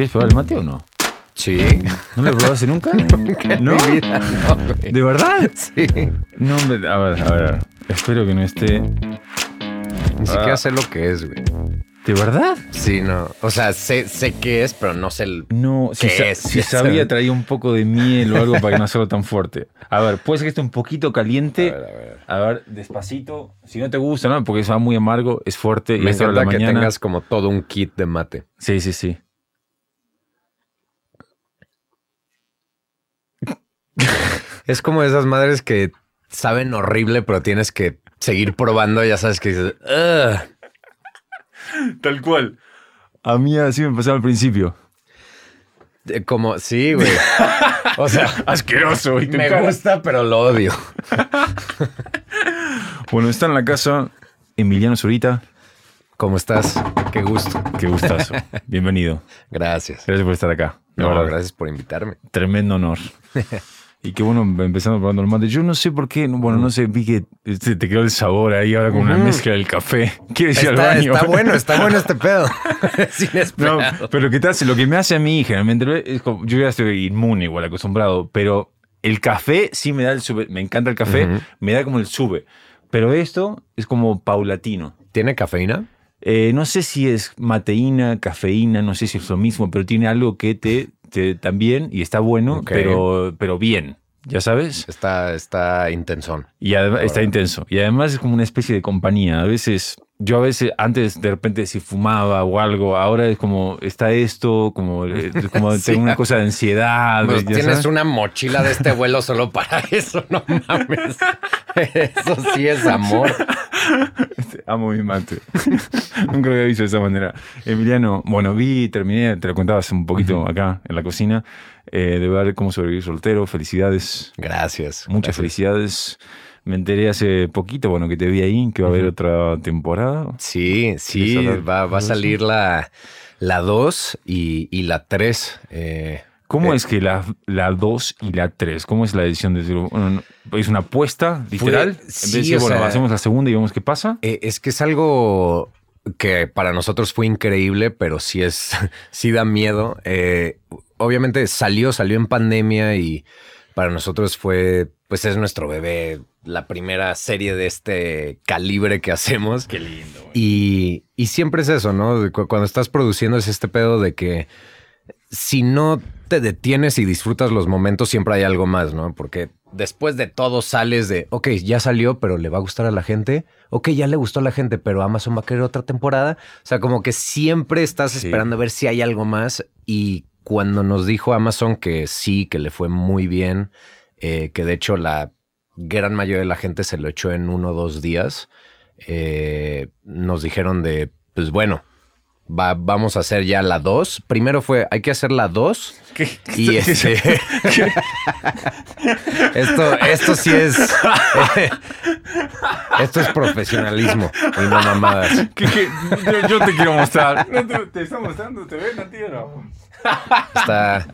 ¿Quieres probar el mate o no? Sí. ¿No lo probaste nunca? ¿No? ¿De verdad? Sí. No, hombre, a ver, a ver. Espero que no esté. Ni siquiera Ah. sé lo que es, güey. ¿De verdad? Sí, no. O sea, sé, sé qué es, pero no sé el. No, si, ¿Qué sa- es? si sabía traía un poco de miel o algo para que no hacerlo tan fuerte. A ver, puede ser que esté un poquito caliente. A ver, a ver. A ver, despacito. Si no te gusta, ¿no? Porque va muy amargo, es fuerte y Me a esta hora de encanta la que mañana. tengas como todo un kit de mate. Sí, sí, sí. Es como esas madres que saben horrible, pero tienes que seguir probando. Ya sabes que dices, "Ugh". Tal cual. A mí así me pasaba al principio. Eh, como, sí, güey. O sea, Asqueroso. Me cara. gusta, pero lo odio. Bueno, está en la casa Emiliano Zurita. ¿Cómo estás? Qué gusto. Qué gustazo. Bienvenido. Gracias. Gracias por estar acá. No, gracias por invitarme. Tremendo honor. Y qué bueno, empezando probando el mate. Yo no sé por qué, no- bueno, no sé, vi que este, te quedó el sabor ahí ahora con una mezcla del café. ¿Quieres ir al baño? está bueno, está bueno este pedo. Es No, pero ¿qué te hace? Lo que me hace a mí, generalmente, es como- yo ya estoy inmune igual, acostumbrado, pero el café sí me da el sube. Me encanta el café, me da como el sube. Pero esto es como paulatino. ¿Tiene cafeína? Eh, no sé si es mateína, cafeína, no sé si es lo mismo, pero tiene algo que te, te también y está bueno, pero, pero bien, ¿ya sabes? Está, está intensón. Y además está intenso. Y además es como una especie de compañía. A veces, yo a veces, antes de repente si fumaba o algo, ahora es como, está esto, como, eh, como Sí. tengo una cosa de ansiedad. Pues ¿ya tienes sabes? una mochila de este vuelo solo para eso, no mames. Eso sí es amor. Amo mi mate. Nunca lo había visto de esa manera. Emiliano, bueno, vi, terminé, te lo contaba hace un poquito acá en la cocina, eh, de ver cómo sobrevivir soltero. Felicidades. Gracias. Muchas gracias. felicidades. Me enteré hace poquito, bueno, que te vi ahí, que va a haber otra temporada. Sí, sí, ¿Quieres hablar va, va a salir la, la 2 y, y la 3. Eh, ¿Cómo Eh, es que la, la 2 y la 3? ¿Cómo es la decisión de bueno, no- es una apuesta literal? Fue- en sí, vez de bueno, sea- hacemos la segunda y vemos qué pasa. eh, es que es algo que para nosotros fue increíble, pero sí es, sí da miedo. Eh, obviamente salió, salió en pandemia y para nosotros fue, pues es nuestro bebé, la primera serie de este calibre que hacemos. Qué lindo. Y, y siempre es eso, ¿no? Cuando estás produciendo es este pedo de que si no te detienes y disfrutas los momentos, siempre hay algo más, ¿no? Porque después de todo sales de, ok, ya salió, pero le va a gustar a la gente. Ok, ya le gustó a la gente, pero Amazon va a querer otra temporada. O sea, como que siempre estás Sí. esperando a ver si hay algo más. Y cuando nos dijo Amazon que sí, que le fue muy bien, eh, que de hecho la gran mayoría de la gente se lo echó en uno o dos días, eh, nos dijeron de, pues bueno, va- vamos a hacer ya la 2. Primero fue, hay que hacer la 2. ¿Qué- Y qué- este, esto, esto sí es, esto es profesionalismo y no mamadas. qué- qué- yo, yo te quiero mostrar. No, te, te está mostrando? ¿Te ven a ti no? Está,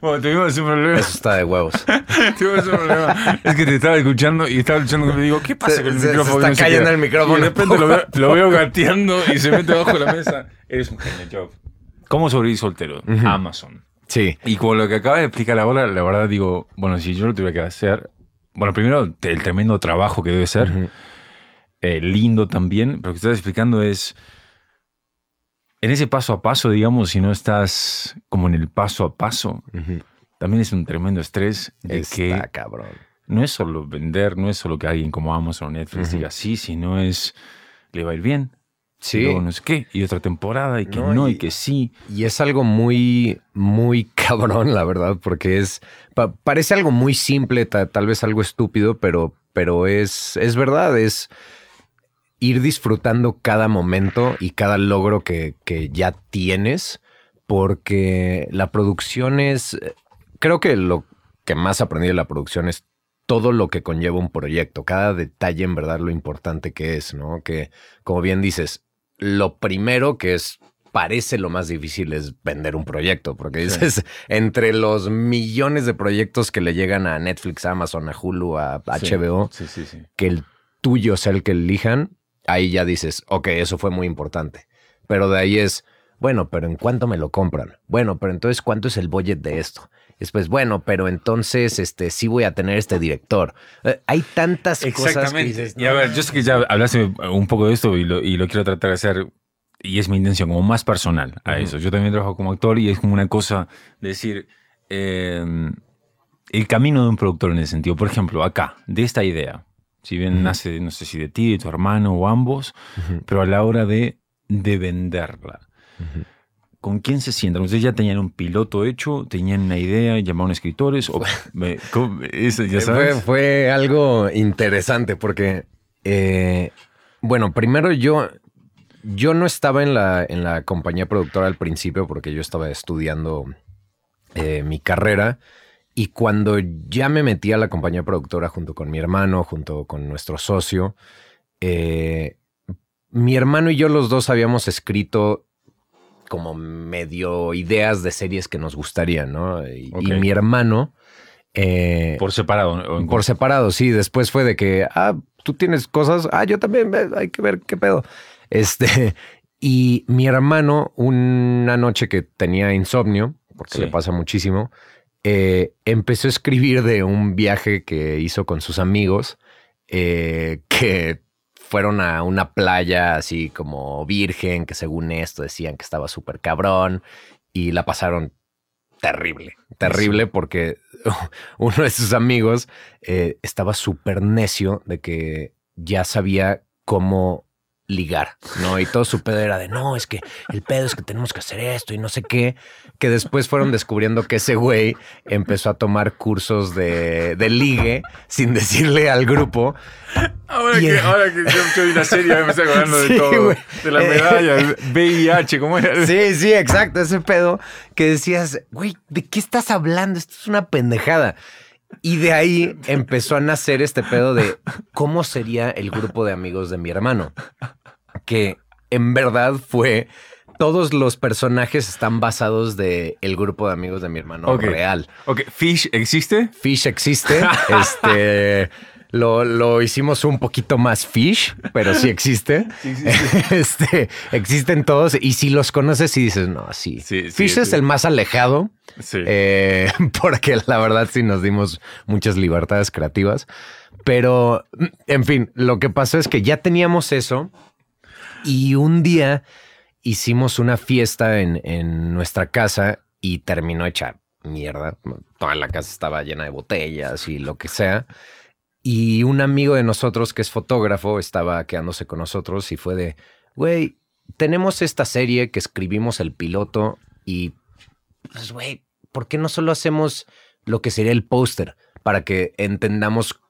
Bueno, tuvimos un problema. eso está de huevos. Tuvimos un problema. Es que te estaba escuchando y estaba escuchando que me digo, ¿qué pasa Se- con el se- se micrófono? está No sé cayendo el micrófono. Y de repente lo veo, lo veo gateando y se mete bajo la mesa. Eres un genio, Job. ¿Cómo sobrevivir soltero? Ujú. Amazon. Sí, Y con lo que acabas de explicar ahora, la verdad digo, bueno, si yo lo tuviera que hacer, bueno, primero el tremendo trabajo que debe ser, Ujú. eh, lindo también, pero lo que estás explicando es, en ese paso a paso, digamos, si no estás como en el paso a paso, también es un tremendo estrés de está que cabrón. no es solo vender, no es solo que alguien como Amazon o Netflix diga sí, sino es, le va a ir bien. Y Sí. luego no sé qué, y otra temporada, y que No, no, y, y- que sí. Y es algo muy, muy cabrón, la verdad, porque es. pa- parece algo muy simple, ta- tal vez algo estúpido, pero, pero es, es verdad, es ir disfrutando cada momento y cada logro que, que ya tienes, porque la producción es. Creo que lo que más aprendí de la producción es todo lo que conlleva un proyecto, cada detalle en verdad lo importante que es, ¿no? Que, como bien dices, lo primero que es parece lo más difícil es vender un proyecto, porque Sí. dices, entre los millones de proyectos que le llegan a Netflix, a Amazon, a Hulu, a. HBO, Sí, sí, sí. que el tuyo sea el que elijan, ahí ya dices, ok, eso fue muy importante. Pero de ahí es, Bueno, pero ¿en cuánto me lo compran? Bueno, pero entonces, ¿cuánto es el budget de esto? Después, bueno, pero entonces, este, sí voy a tener este director. Eh, hay tantas cosas que dices, Y a ver, yo sé que ya hablaste un poco de esto y lo, y lo quiero tratar de hacer, y es mi intención, como más personal a eso. Yo también trabajo como actor y es como una cosa de decir, eh, el camino de un productor en ese sentido. Por ejemplo, acá, de esta idea, si bien nace, no sé si de ti, de tu hermano o ambos, pero a la hora de, de venderla. ¿Con quién se sientan? ¿Ustedes ya tenían un piloto hecho? ¿Tenían una idea? ¿Llamaron escritores? O, ya sabes? Fue, algo interesante porque, eh, bueno, primero yo, yo no estaba en la, en la compañía productora al principio porque yo estaba estudiando eh, mi carrera. Y cuando ya me metí a la compañía productora junto con mi hermano, junto con nuestro socio, eh, mi hermano y yo los dos habíamos escrito como medio ideas de series que nos gustarían, ¿no? Y, mi hermano... Eh, por separado. Por separado, sí. Después fue de que, ah, tú tienes cosas, ah, yo también, hay que ver qué pedo. Este, y mi hermano, una noche que tenía insomnio, porque le pasa muchísimo, eh, empezó a escribir de un viaje que hizo con sus amigos, eh, que fueron a una playa así como virgen, que según esto decían que estaba súper cabrón, y la pasaron terrible, terrible porque uno de sus amigos eh, estaba súper necio de que ya sabía cómo ligar, ¿no? Y todo su pedo era de, no, es que el pedo es que tenemos que hacer esto y no sé qué, que después fueron descubriendo que ese güey empezó a tomar cursos de, de ligue sin decirle al grupo. Ahora, que, ahora que yo vi la serie me estoy acordando de todo, de la medalla, VIH, ¿cómo era? Sí, sí, exacto, ese pedo que decías, güey, ¿de qué estás hablando? Esto es una pendejada. Y de ahí empezó a nacer este pedo de cómo sería el grupo de amigos de mi hermano que en verdad fue todos los personajes están basados de el grupo de amigos de mi hermano real. Ok, Fish existe. Fish existe. este lo, hicimos un poquito más fish, pero sí existe. este, existen todos. Y si los conoces y dices, no, sí. fish es el más alejado. Eh, porque la verdad sí nos dimos muchas libertades creativas. Pero, en fin, lo que pasó es que ya teníamos eso y un día hicimos una fiesta en, nuestra casa y terminó hecha mierda. Toda la casa estaba llena de botellas y lo que sea. Y un amigo de nosotros que es fotógrafo estaba quedándose con nosotros y fue de, güey, tenemos esta serie que escribimos el piloto y, pues, güey, ¿por qué no solo hacemos lo que sería el póster para que entendamos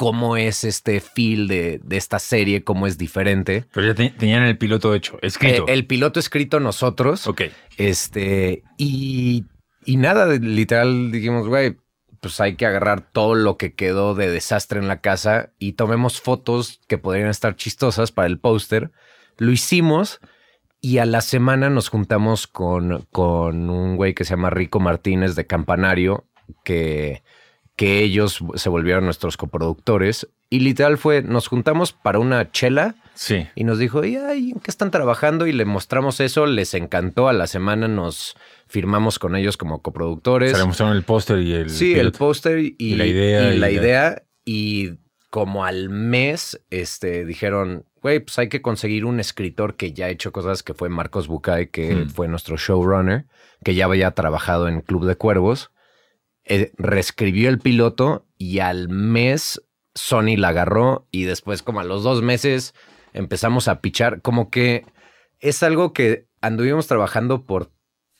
cómo es este feel de, esta serie, cómo es diferente. Pero ya tenían el piloto hecho, escrito. Eh, el piloto escrito nosotros. Ok. Este, y, y nada, literal dijimos, güey, pues hay que agarrar todo lo que quedó de desastre en la casa y tomemos fotos que podrían estar chistosas para el póster. Lo hicimos y a la semana nos juntamos con, con un güey que se llama Rico Martínez de Campanario, que que ellos se volvieron nuestros coproductores. Y literal fue, nos juntamos para una chela. Sí. Y nos dijo, ¿y en qué están trabajando? Y le mostramos eso, les encantó. A la semana nos firmamos con ellos como coproductores. Se le mostraron el póster y el. Sí, el póster y, la idea. Y, la idea. Y como al mes, este, dijeron, güey, pues hay que conseguir un escritor que ya ha hecho cosas, que fue Marcos Bucay, que hmm. fue nuestro showrunner, que ya había trabajado en Club de Cuervos eh, reescribió el piloto y al mes Sony la agarró y después como a los dos meses empezamos a pichar, como que es algo que anduvimos trabajando por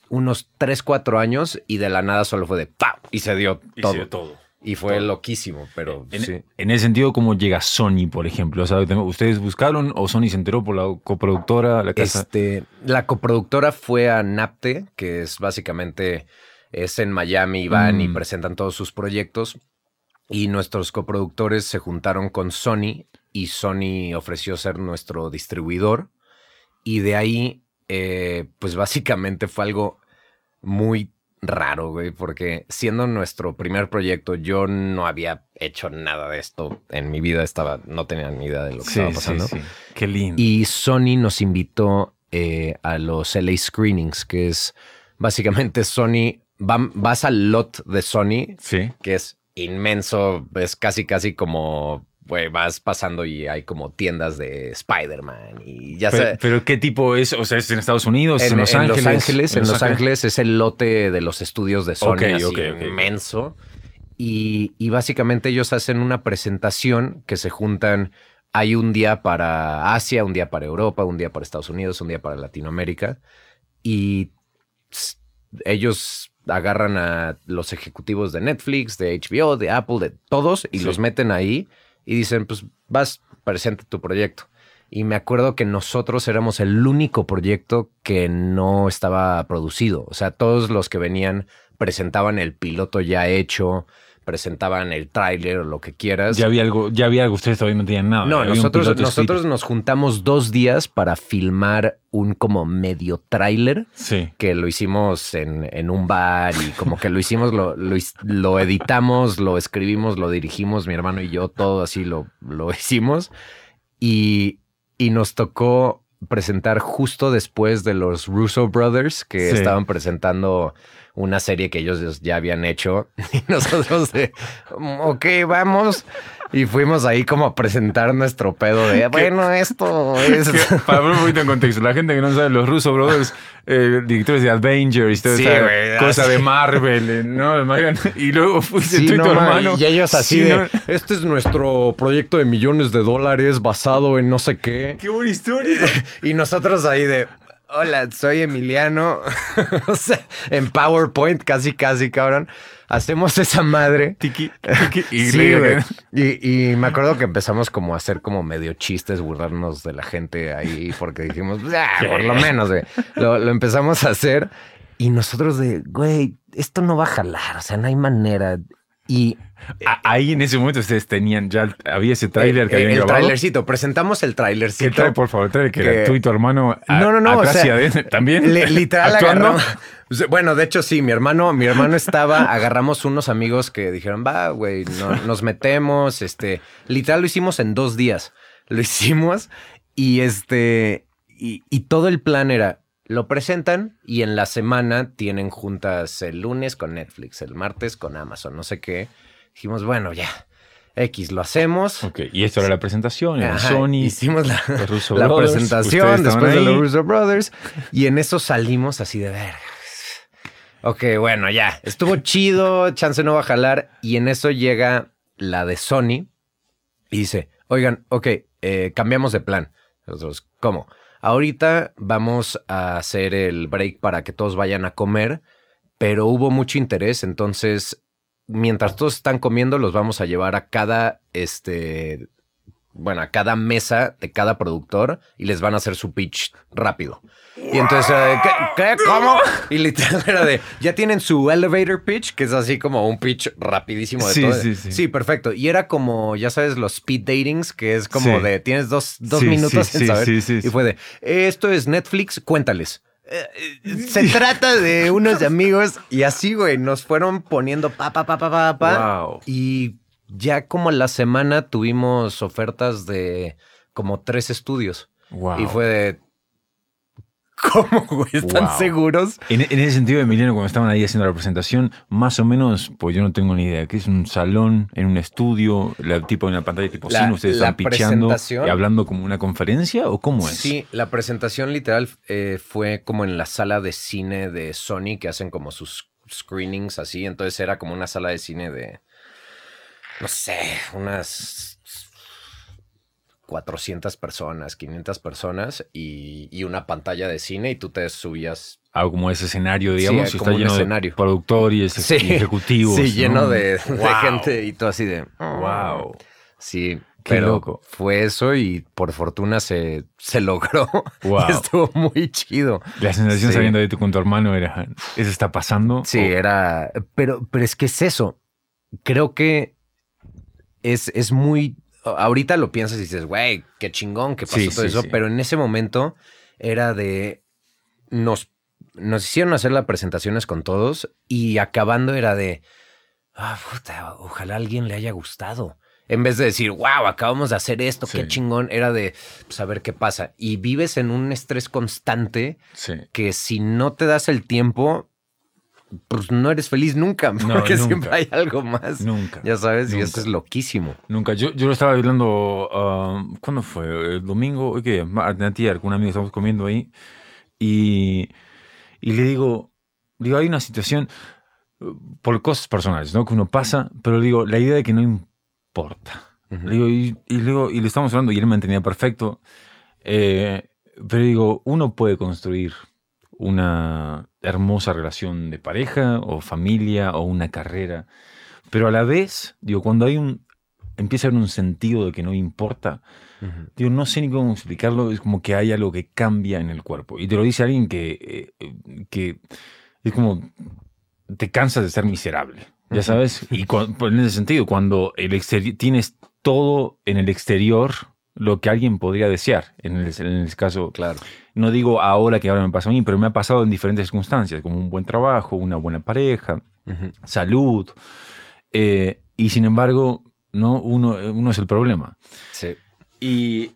unos 3, 4 años y de la nada solo fue de ¡pam! y se dio todo. Y, todo. y fue loquísimo, pero en, sí. en ese sentido, ¿cómo llega Sony, por ejemplo? ¿Ustedes buscaron o Sony se enteró por la coproductora? La, casa? Este, la coproductora fue a Napte, que es básicamente es en Miami y van y mm. presentan todos sus proyectos. Y nuestros coproductores se juntaron con Sony y Sony ofreció ser nuestro distribuidor. Y de ahí, eh, pues básicamente fue algo muy raro, güey, porque siendo nuestro primer proyecto, yo no había hecho nada de esto en mi vida, estaba, no tenía ni idea de lo que estaba pasando. Qué lindo. Y Sony nos invitó eh, a los LA Screenings, que es básicamente Sony. Vas al lot de Sony, Sí. que es inmenso, es casi, casi como, vas pasando y hay como tiendas de Spider-Man y ya Pero, sé. pero ¿qué tipo es? O sea, ¿es en Estados Unidos? ¿En, En, Los en Ángeles? Los Ángeles, en Los Ángeles es el lote de los estudios de Sony, Ok, así, inmenso. Y, y básicamente ellos hacen una presentación que se juntan. Hay un día para Asia, un día para Europa, un día para Estados Unidos, un día para Latinoamérica. Y ellos agarran a los ejecutivos de Netflix, de HBO, de Apple, de todos, y Sí. los meten ahí y dicen, pues vas, presenta tu proyecto. Y me acuerdo que nosotros éramos el único proyecto que no estaba producido. O sea, todos los que venían presentaban el piloto ya hecho, presentaban el tráiler o lo que quieras. Ya había algo, ya había algo, ustedes todavía no tenían nada. No, Había nosotros, nosotros nos juntamos dos días para filmar un como medio tráiler Sí. que lo hicimos en, en un bar y como que lo hicimos, lo, lo, editamos, lo escribimos, lo dirigimos, mi hermano y yo, todo así lo, lo hicimos. Y, y nos tocó presentar justo después de los Russo Brothers que Sí. estaban presentando una serie que ellos ya habían hecho y nosotros de, ok, vamos. Y fuimos ahí como a presentar nuestro pedo de, bueno, esto es... Para poner un poquito en contexto, la gente que no sabe, los Russo Brothers, eh, directores de Avengers, toda Sí, esta güey, cosa así. de Marvel, eh, ¿no? Y luego fuiste Sí, tú y no, tu ma, hermano. Y ellos así Sí, de, ¿no? este es nuestro proyecto de millones de dólares basado en no sé qué. Qué buena historia. Y nosotros ahí de, hola, soy Emiliano. o sea, en PowerPoint, casi, casi, cabrón. Hacemos esa madre. Tiki, tiki. Y Sí, y, y me acuerdo que empezamos como a hacer como medio chistes, burlarnos de la gente ahí, porque dijimos, "Ah, por lo menos, güey. Lo, lo empezamos a hacer y nosotros de, güey, esto no va a jalar, o sea, no hay manera. Y Ahí en ese momento ustedes tenían ya, había ese tráiler que el, habían el grabado. trailercito, presentamos el ¿Qué trailercito. trae, por favor? Trae que, tú y tu hermano a- No, no, no, atrás o sea, y adentro también. Le- literal agarramos. Bueno, de hecho, sí, mi hermano, mi hermano estaba, agarramos unos amigos que dijeron, va, güey, no- nos metemos. Este, literal lo hicimos en dos días. Lo hicimos y este, y, y todo el plan era. Lo presentan y en la semana tienen juntas el lunes con Netflix, el martes con Amazon, no sé qué. Dijimos, bueno, ya, X, lo hacemos. Ok, y esto era la presentación, era Ajá, Sony. Hicimos la, Russo la Brothers, presentación después de los. Russo Brothers y en eso salimos así de ver. Ok, bueno, ya. Estuvo chido, chance no va a jalar. Y en eso llega la de Sony y dice, oigan, ok, eh, cambiamos de plan. Nosotros, ¿cómo? Ahorita vamos a hacer el break para que todos vayan a comer, pero hubo mucho interés, entonces mientras todos están comiendo, los vamos a llevar a cada, este, bueno, a cada mesa de cada productor y les van a hacer su pitch rápido. Y entonces, era de, ¿qué, qué? ¿Cómo? Y literal era de, ya tienen su elevator pitch, que es así como un pitch rapidísimo de Sí, todo. sí, sí. Sí, perfecto. Y era como, ya sabes, los speed datings, que es como Sí. de, tienes dos, dos minutos en sí, saber. sí, sí, y fue de, esto es Netflix, cuéntales. Eh, eh, Se trata de unos amigos y así, güey, nos fueron poniendo pa, pa, pa, pa, pa, pa. Wow. Y ya como la semana tuvimos ofertas de como tres estudios. Wow. Y fue de. ¿Cómo, güey? ¿Están Wow. seguros? En, en ese sentido, Emiliano, cuando estaban ahí haciendo la presentación, más o menos, pues yo no tengo ni idea, que es un salón, en un estudio, la, tipo en la pantalla tipo La- cine, ustedes la están pichando y hablando como una conferencia o cómo es? Sí, la presentación literal eh, fue como en la sala de cine de Sony que hacen como sus screenings así. Entonces era como una sala de cine de, no sé, unas 400 personas, 500 personas y, y una pantalla de cine y tú te subías. Algo como ese escenario, digamos, Sí, y como está un lleno escenario. de productores y ejecutivos. Sí, lleno ¿no? de, de Wow. gente y todo así de... Wow. Sí, Qué pero loco. fue eso y por fortuna se, se logró. Wow. Estuvo muy chido. La sensación Sí. saliendo de tu con tu hermano era, ¿eso está pasando? Sí, O- era. Pero, pero es que es eso. Creo que es, es muy. Ahorita lo piensas y dices, güey, qué chingón que pasó Sí, todo sí, eso. sí. Pero en ese momento era de. Nos, nos hicieron hacer las presentaciones con todos y acabando era de. Ah, puta, ojalá a alguien le haya gustado. en vez de decir, wow, acabamos de hacer esto, qué chingón, era de saber pues, qué pasa. Y vives en un estrés constante que si no te das el tiempo, pues no eres feliz nunca, porque siempre hay algo más. Nunca. Ya sabes, y esto es loquísimo. Nunca. Yo, yo lo estaba hablando, ah, ¿cuándo fue? El domingo, ¿qué? Antier, con un amigo estamos comiendo ahí. Y, y le digo, digo, hay una situación por cosas personales, ¿no? Que uno pasa, pero digo, la idea de que no importa. le digo, y, luego, y le estamos hablando y él me entendía perfecto. Eh, pero digo, uno puede construir una hermosa relación de pareja o familia o una carrera. Pero a la vez, digo, cuando hay un, empieza a haber un sentido de que no importa, digo, no sé ni cómo explicarlo, es como que hay algo que cambia en el cuerpo. Y te lo dice alguien que, eh, que es como, te cansas de ser miserable, ya sabes. Y pues, en ese sentido, cuando el tienes todo en el exterior, lo que alguien podría desear. En el, en caso, claro. no digo ahora que ahora me pasa a mí, pero me ha pasado en diferentes circunstancias, como un buen trabajo, una buena pareja, salud. Eh, y sin embargo, no uno, uno es el problema. Sí. Y,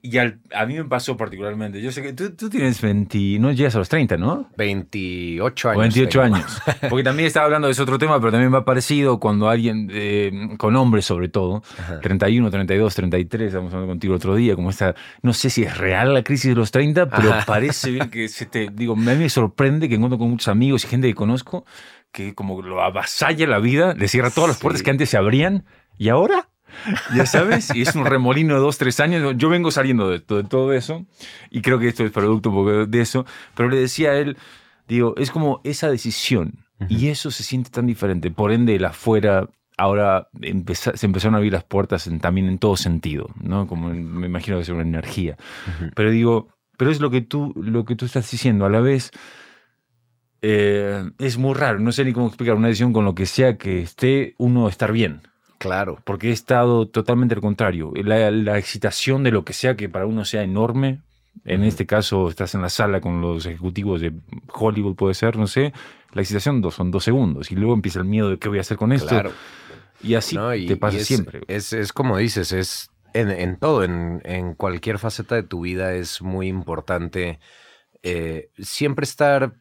a mí me pasó particularmente. Yo sé que tú, tienes 20, no llegas a los 30, ¿no? 28 años. 28 años. Porque también estaba hablando de ese otro tema, pero también me ha parecido cuando alguien, eh, con hombres sobre todo, 31, 32, 33, estamos hablando contigo el otro día, como esta, no sé si es real la crisis de los 30, pero parece bien que se te, digo, a mí me sorprende que encuentro con muchos amigos y gente que conozco que como lo avasalla la vida, le cierra todas las puertas que antes se abrían y ahora ya sabes, y es un remolino de dos, tres años. Yo vengo saliendo de, todo eso y creo que esto es producto un poco de eso, pero le decía a él, digo, es como esa decisión y eso se siente tan diferente. Por ende, el afuera ahora se empezaron a abrir las puertas también en todo sentido, ¿no? Como me imagino que es una energía. Pero digo, pero es lo que tú, lo que tú estás diciendo a la vez. Eh, es muy raro, no sé ni cómo explicar una decisión con lo que sea que esté uno estar bien. Claro. Porque he estado totalmente al contrario. La, excitación de lo que sea que para uno sea enorme. En este caso, estás en la sala con los ejecutivos de Hollywood, puede ser, no sé. La excitación dos, son dos segundos. Y luego empieza el miedo de qué voy a hacer con esto. Claro. Y así te pasa siempre. Es, es, como dices, es en, todo, en, cualquier faceta de tu vida es muy importante eh, siempre estar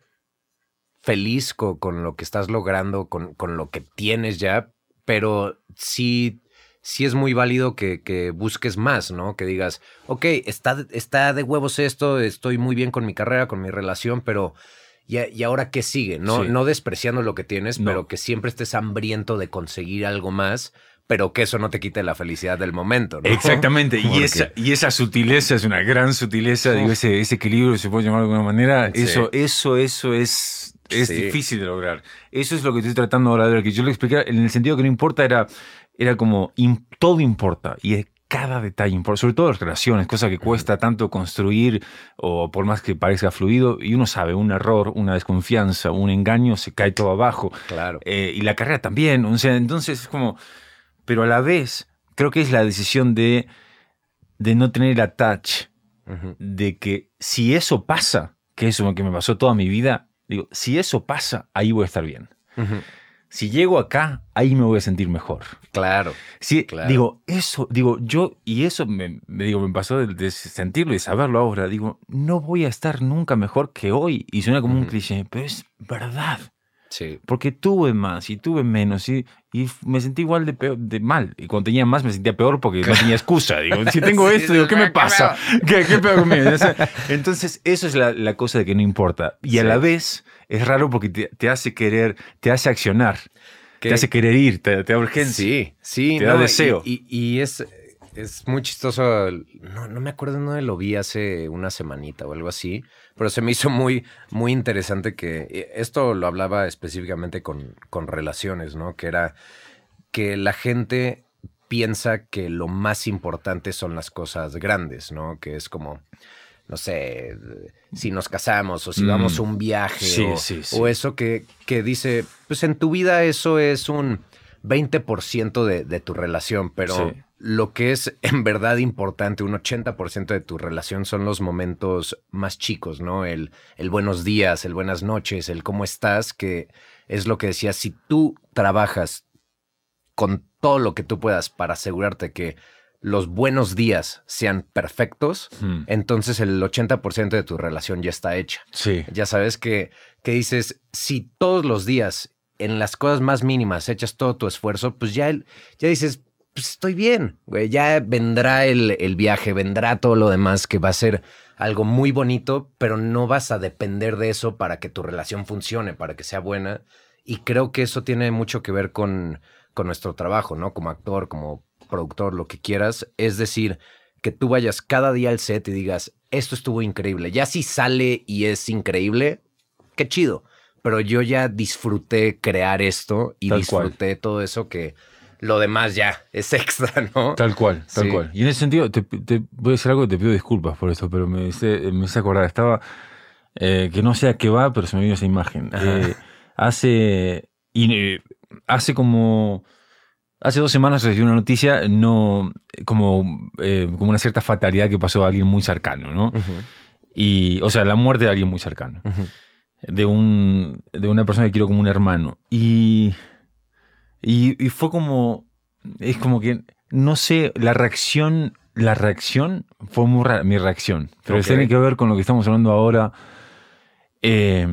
feliz con, lo que estás logrando, con, con, lo que tienes ya, pero sí, sí es muy válido que, busques más, ¿no? Que digas, ok, está, está de huevos esto, estoy muy bien con mi carrera, con mi relación, pero... ¿Y, ahora qué sigue? No, no despreciando lo que tienes, pero que siempre estés hambriento de conseguir algo más, pero que eso no te quite la felicidad del momento. ¿no? Exactamente, y, esa, y esa sutileza es una gran sutileza, digo, ese, ese equilibrio, se puede llamar de alguna manera, eso, eso, eso es es difícil de lograr. Eso es lo que estoy tratando ahora de ver, que yo lo expliqué en el sentido que no importa, era, era como todo importa y cada detalle importa, sobre todo las relaciones, cosa que cuesta tanto construir o por más que parezca fluido, y uno sabe, un error, una desconfianza, un engaño, se cae todo abajo. Claro. Eh, y la carrera también, o sea, entonces es como, pero a la vez, creo que es la decisión de, de no tener el attach, de que si eso pasa, que es lo que me pasó toda mi vida, Digo, si eso pasa, ahí voy a estar bien. Si llego acá, ahí me voy a sentir mejor. Claro. Sí, digo, eso, digo, yo, y eso me, digo, me pasó de, sentirlo y saberlo ahora. Digo, no voy a estar nunca mejor que hoy. Y suena como un cliché, pero es verdad. Sí. Porque tuve más y tuve menos y, y me sentí igual de, peor, de mal. Y cuando tenía más me sentía peor porque no tenía excusa. Digo, si tengo esto, digo, ¿qué me pasa? ¿Qué, qué peor conmigo? Entonces, eso es la, cosa de que no importa. Y a la vez es raro porque te, hace querer, te hace accionar. Te hace querer ir, te, da urgencia. Sí, sí. Te da deseo. Y, y, es, es muy chistoso. No, no me acuerdo dónde lo vi hace una semanita o algo así pero se me hizo muy, muy interesante que eh, esto lo hablaba específicamente con, con relaciones, ¿no? Que era que la gente piensa que lo más importante son las cosas grandes, ¿no? Que es como, no sé, si nos casamos o si vamos a mm. un viaje o, o, eso que, que dice, pues en tu vida eso es un 20% de, de, tu relación, pero lo que es en verdad importante, un 80% de tu relación son los momentos más chicos, ¿no? El, el buenos días, el buenas noches, el cómo estás, que es lo que decía, si tú trabajas con todo lo que tú puedas para asegurarte que los buenos días sean perfectos, Hmm. entonces el 80% de tu relación ya está hecha. Sí. Ya sabes que, que dices, si todos los días en las cosas más mínimas echas todo tu esfuerzo, pues ya, el- ya dices, pues estoy bien, güey, ya vendrá el, el viaje, vendrá todo lo demás que va a ser algo muy bonito, pero no vas a depender de eso para que tu relación funcione, para que sea buena. Y creo que eso tiene mucho que ver con, con nuestro trabajo, ¿no? Como actor, como productor, lo que quieras. Es decir, que tú vayas cada día al set y digas, esto estuvo increíble. Ya si sale y es increíble, qué chido. Pero yo ya disfruté crear esto y Tal cual. disfruté todo eso que lo demás ya es extra, ¿no? Tal cual, tal Sí. cual. Y en ese sentido, te, te voy a decir algo, te pido disculpas por esto, pero me hice, me hice acordar, estaba, eh, que no sé a qué va, pero se me vino esa imagen. Eh, hace, y, eh, hace como, hace dos semanas recibí una noticia, no, como, eh, como una cierta fatalidad que pasó a alguien muy cercano, ¿no? Y, o sea, la muerte de alguien muy cercano de, un, de una persona que quiero como un hermano. Y, y, y fue como, es como que, no sé, la reacción, la reacción fue muy rara, mi reacción. Pero tiene que ver con lo que estamos hablando ahora. Eh,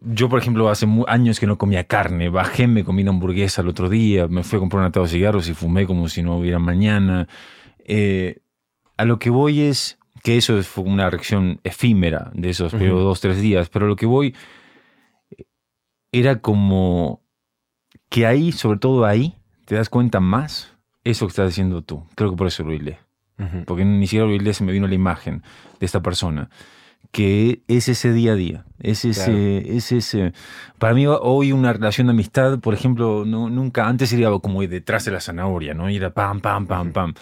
yo, por ejemplo, hace años que no comía carne. Bajé, me comí una hamburguesa el otro día, me fui a comprar un atado de cigarros y fumé como si no hubiera mañana. Eh, a lo que voy es que eso fue una reacción efímera de esos pero dos, tres días, pero lo que voy eh, era como que ahí, sobre todo ahí, te das cuenta más eso que estás haciendo tú. Creo que por eso lo hilé. Porque ni siquiera lo hilé, se me vino la imagen de esta persona. Que es ese día a día. Es ese, Claro. es ese. Para mí, hoy una relación de amistad, por ejemplo, no, nunca antes era como detrás de la zanahoria, ¿no? Era pam, pam, pam, pam.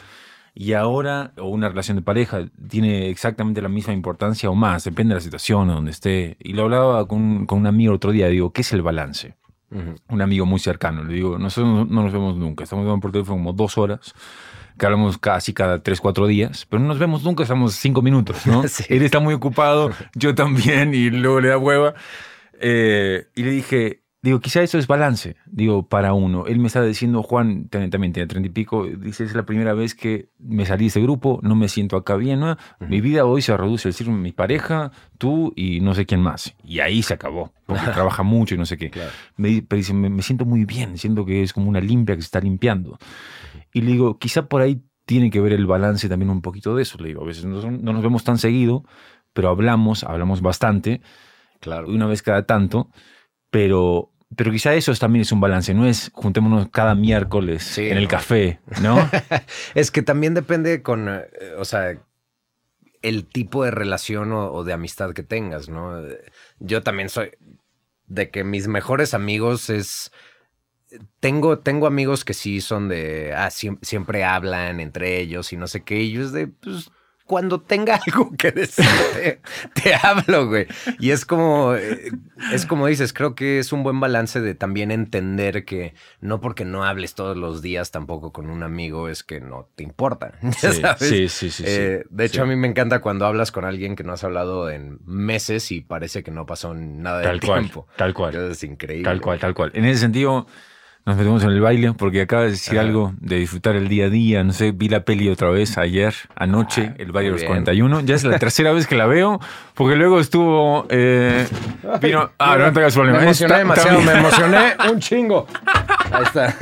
Y ahora, o una relación de pareja, tiene exactamente la misma importancia o más, depende de la situación, donde esté. Y lo hablaba con, con un amigo otro día, digo, ¿qué es el balance? Un amigo muy cercano. Le digo, nosotros no nos vemos nunca. Estamos hablando por teléfono como dos horas, que hablamos casi cada tres, cuatro días, pero no nos vemos nunca, estamos cinco minutos, ¿no? Sí. Él está muy ocupado, yo también, y luego le da hueva. Eh, y le dije, digo, quizá eso es balance, digo, para uno. Él me estaba diciendo, Juan, también tiene treinta y pico, dice, es la primera vez que me salí de ese grupo, no me siento acá bien, ¿no? Mi vida hoy se reduce al círculo de mi pareja, tú y no sé quién más. Y ahí se acabó, porque trabaja mucho y no sé qué. Claro. Me, pero dice, me, me siento muy bien, siento que es como una limpia que se está limpiando. Y le digo, quizá por ahí tiene que ver el balance también un poquito de eso. Le digo, a veces no, no nos vemos tan seguido, pero hablamos, hablamos bastante, Claro. una vez cada tanto, pero, pero quizá eso es- también es un balance, no es juntémonos cada miércoles Sí, en el no. café, ¿no? Es que también depende con, eh, o sea, el tipo de relación o, o de amistad que tengas, ¿no? Yo también soy de que mis mejores amigos es... Tengo, tengo amigos que sí son de, ah, siem- siempre hablan entre ellos y no sé qué, y yo es de, pues, cuando tenga algo que decirte, te hablo, güey. Y es como, eh, es como dices, creo que es un buen balance de también entender que no porque no hables todos los días tampoco con un amigo es que no te importa. ya Sí, sabes. sí, sí, sí, sí. Eh, de hecho, Sí. a mí me encanta cuando hablas con alguien que no has hablado en meses y parece que no pasó nada de Tal cual, tiempo. tal cual. Es increíble. Tal cual, tal cual. En ese sentido, nos metemos en el baile porque acabas de decir Ajá. algo de disfrutar el día a día. No sé, vi la peli otra vez ayer, anoche, Ah, el baile de los bien. 41. Ya es la tercera vez que la veo porque luego estuvo. eh, vino, ah, no tengas problema. Me emocioné Está- demasiado, me emocioné un chingo. Ahí está.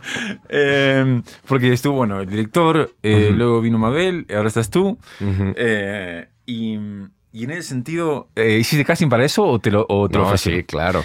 Eh, porque estuvo, bueno, el director, eh, luego vino Mabel, ahora estás tú. Ujú. eh, y, y en ese sentido, ¿hiciste casting para eso o te lo, o te lo No, sí, claro.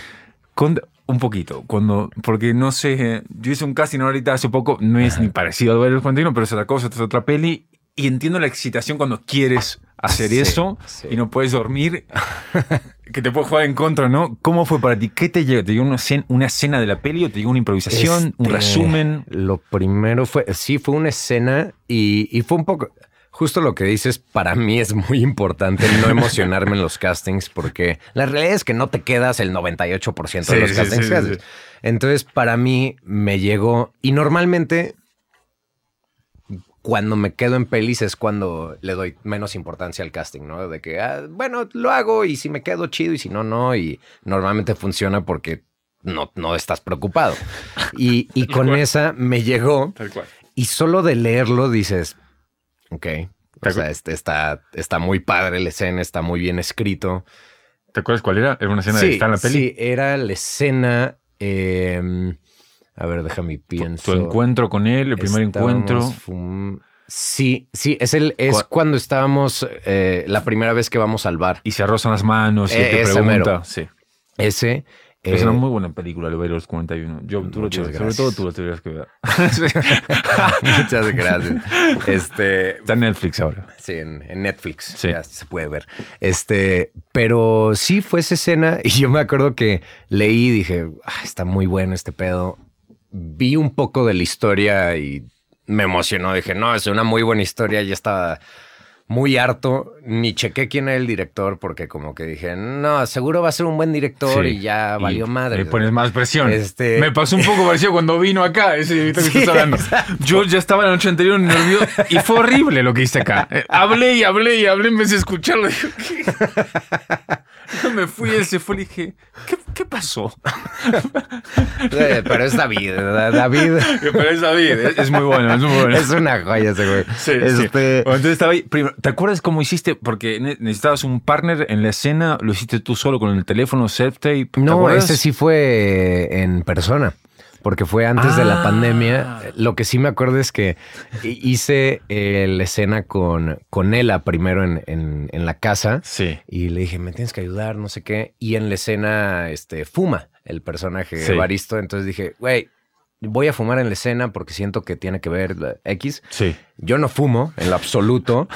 Con- un poquito, cuando, porque no sé, yo hice un casting ahorita hace poco, no es ni parecido al Baile Continuo, pero es otra cosa, es otra peli, y entiendo la excitación cuando quieres hacer Sí, eso sí. y no puedes dormir, que te puede jugar en contra, ¿no? ¿Cómo fue para ti? ¿Qué te llegó? ¿Te llegó una escena, una escena de la peli o te llegó una improvisación, un Este, resumen? Lo primero fue, sí, fue una escena y, y fue un poco, justo lo que dices, para mí es muy importante no emocionarme en los castings porque la realidad es que no te quedas el 98% de los sí, castings sí. Entonces, para mí me llegó y normalmente cuando me quedo en pelis es cuando le doy menos importancia al casting, ¿no? De que, ah, bueno, lo hago y si me quedo chido y si no, no. Y normalmente funciona porque no, no estás preocupado. Y, y con esa me llegó Tal cual. y solo de leerlo dices, ok, o sea, este está, está muy padre la escena, está muy bien escrito. ¿Te acuerdas cuál era? Era una escena de sí, está en la peli. sí, era la escena, eh, a ver, déjame pienso. Tu encuentro con él, el primer encuentro. fum- Sí, sí, es, el, es Cua- cuando estábamos eh, la primera vez que vamos al bar. Y se rozan las manos y Eh, te pregunta. mero. Sí. Ese. Es eh, una muy buena película, lo los 41. Yo, tú lo tienes- sobre todo tú lo tendrías que ver. Muchas gracias. Este, Está en Netflix ahora. Sí, en, en Netflix. Sí. Ya se puede ver. Este, pero sí fue esa escena y yo me acuerdo que leí y dije, "Ah, está muy bueno este pedo. Vi un poco de la historia y me emocionó. Dije, no, es una muy buena historia. Ya estaba muy harto. Ni chequé quién era el director porque como que dije, no, seguro va a ser un buen director Sí. y ya valió Y madre. Le pones más presión. Este- Me pasó un poco parecido cuando vino acá, ese director que estás hablando. Yo ya estaba la noche anterior nervioso y fue horrible lo que hice acá. Eh, hablé y hablé y hablé en vez de escucharlo. Me fui, él se fue y dije, ¿qué, qué pasó? Eh, Pero es David. David Pero es David, es, es muy bueno, es muy bueno. es una joya ese güey. Sí, Este, sí. Bueno, entonces estaba ahí. Primero, ¿te acuerdas cómo hiciste? Porque ne- necesitabas un partner en la escena, lo hiciste tú solo con el teléfono, self-tape. ¿te No, acuerdas? ese sí fue en persona, porque fue antes de la Ah. pandemia. Lo que sí me acuerdo es que hice eh, la escena con, con Ela primero en, en- en la casa Sí. y le dije, me tienes que ayudar, no sé qué. Y en la escena este, fuma el personaje Sí. Evaristo. Entonces dije, güey, voy a fumar en la escena porque siento que tiene que ver la X. Sí. Yo no fumo en lo absoluto.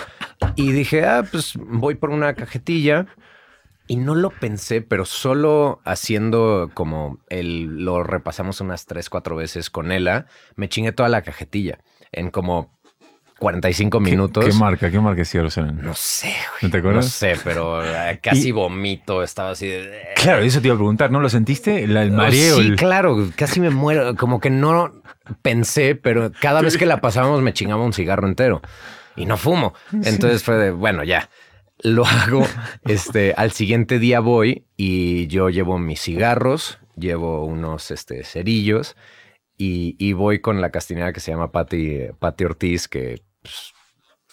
Y dije, ah, pues voy por una cajetilla. Y no lo pensé, pero solo haciendo como el, lo repasamos unas tres, cuatro veces con Ela, me chingué toda la cajetilla en como 45 minutos. ¿Qué, qué marca? ¿Qué marca Rosana? No sé, güey. ¿No te acuerdas? No sé, pero eh, casi Y- vomito. Estaba así de... Claro, eso te iba a preguntar, ¿no lo sentiste? La- el mareo. Sí, el- claro, casi me muero. Como que no pensé, pero cada vez que la pasábamos me chingaba un cigarro entero y no fumo. Entonces fue de, bueno, ya lo hago. Este, al siguiente día voy y yo llevo mis cigarros, llevo unos este, cerillos y, y voy con la castinera que se llama Patti, Patti Ortiz, que pues,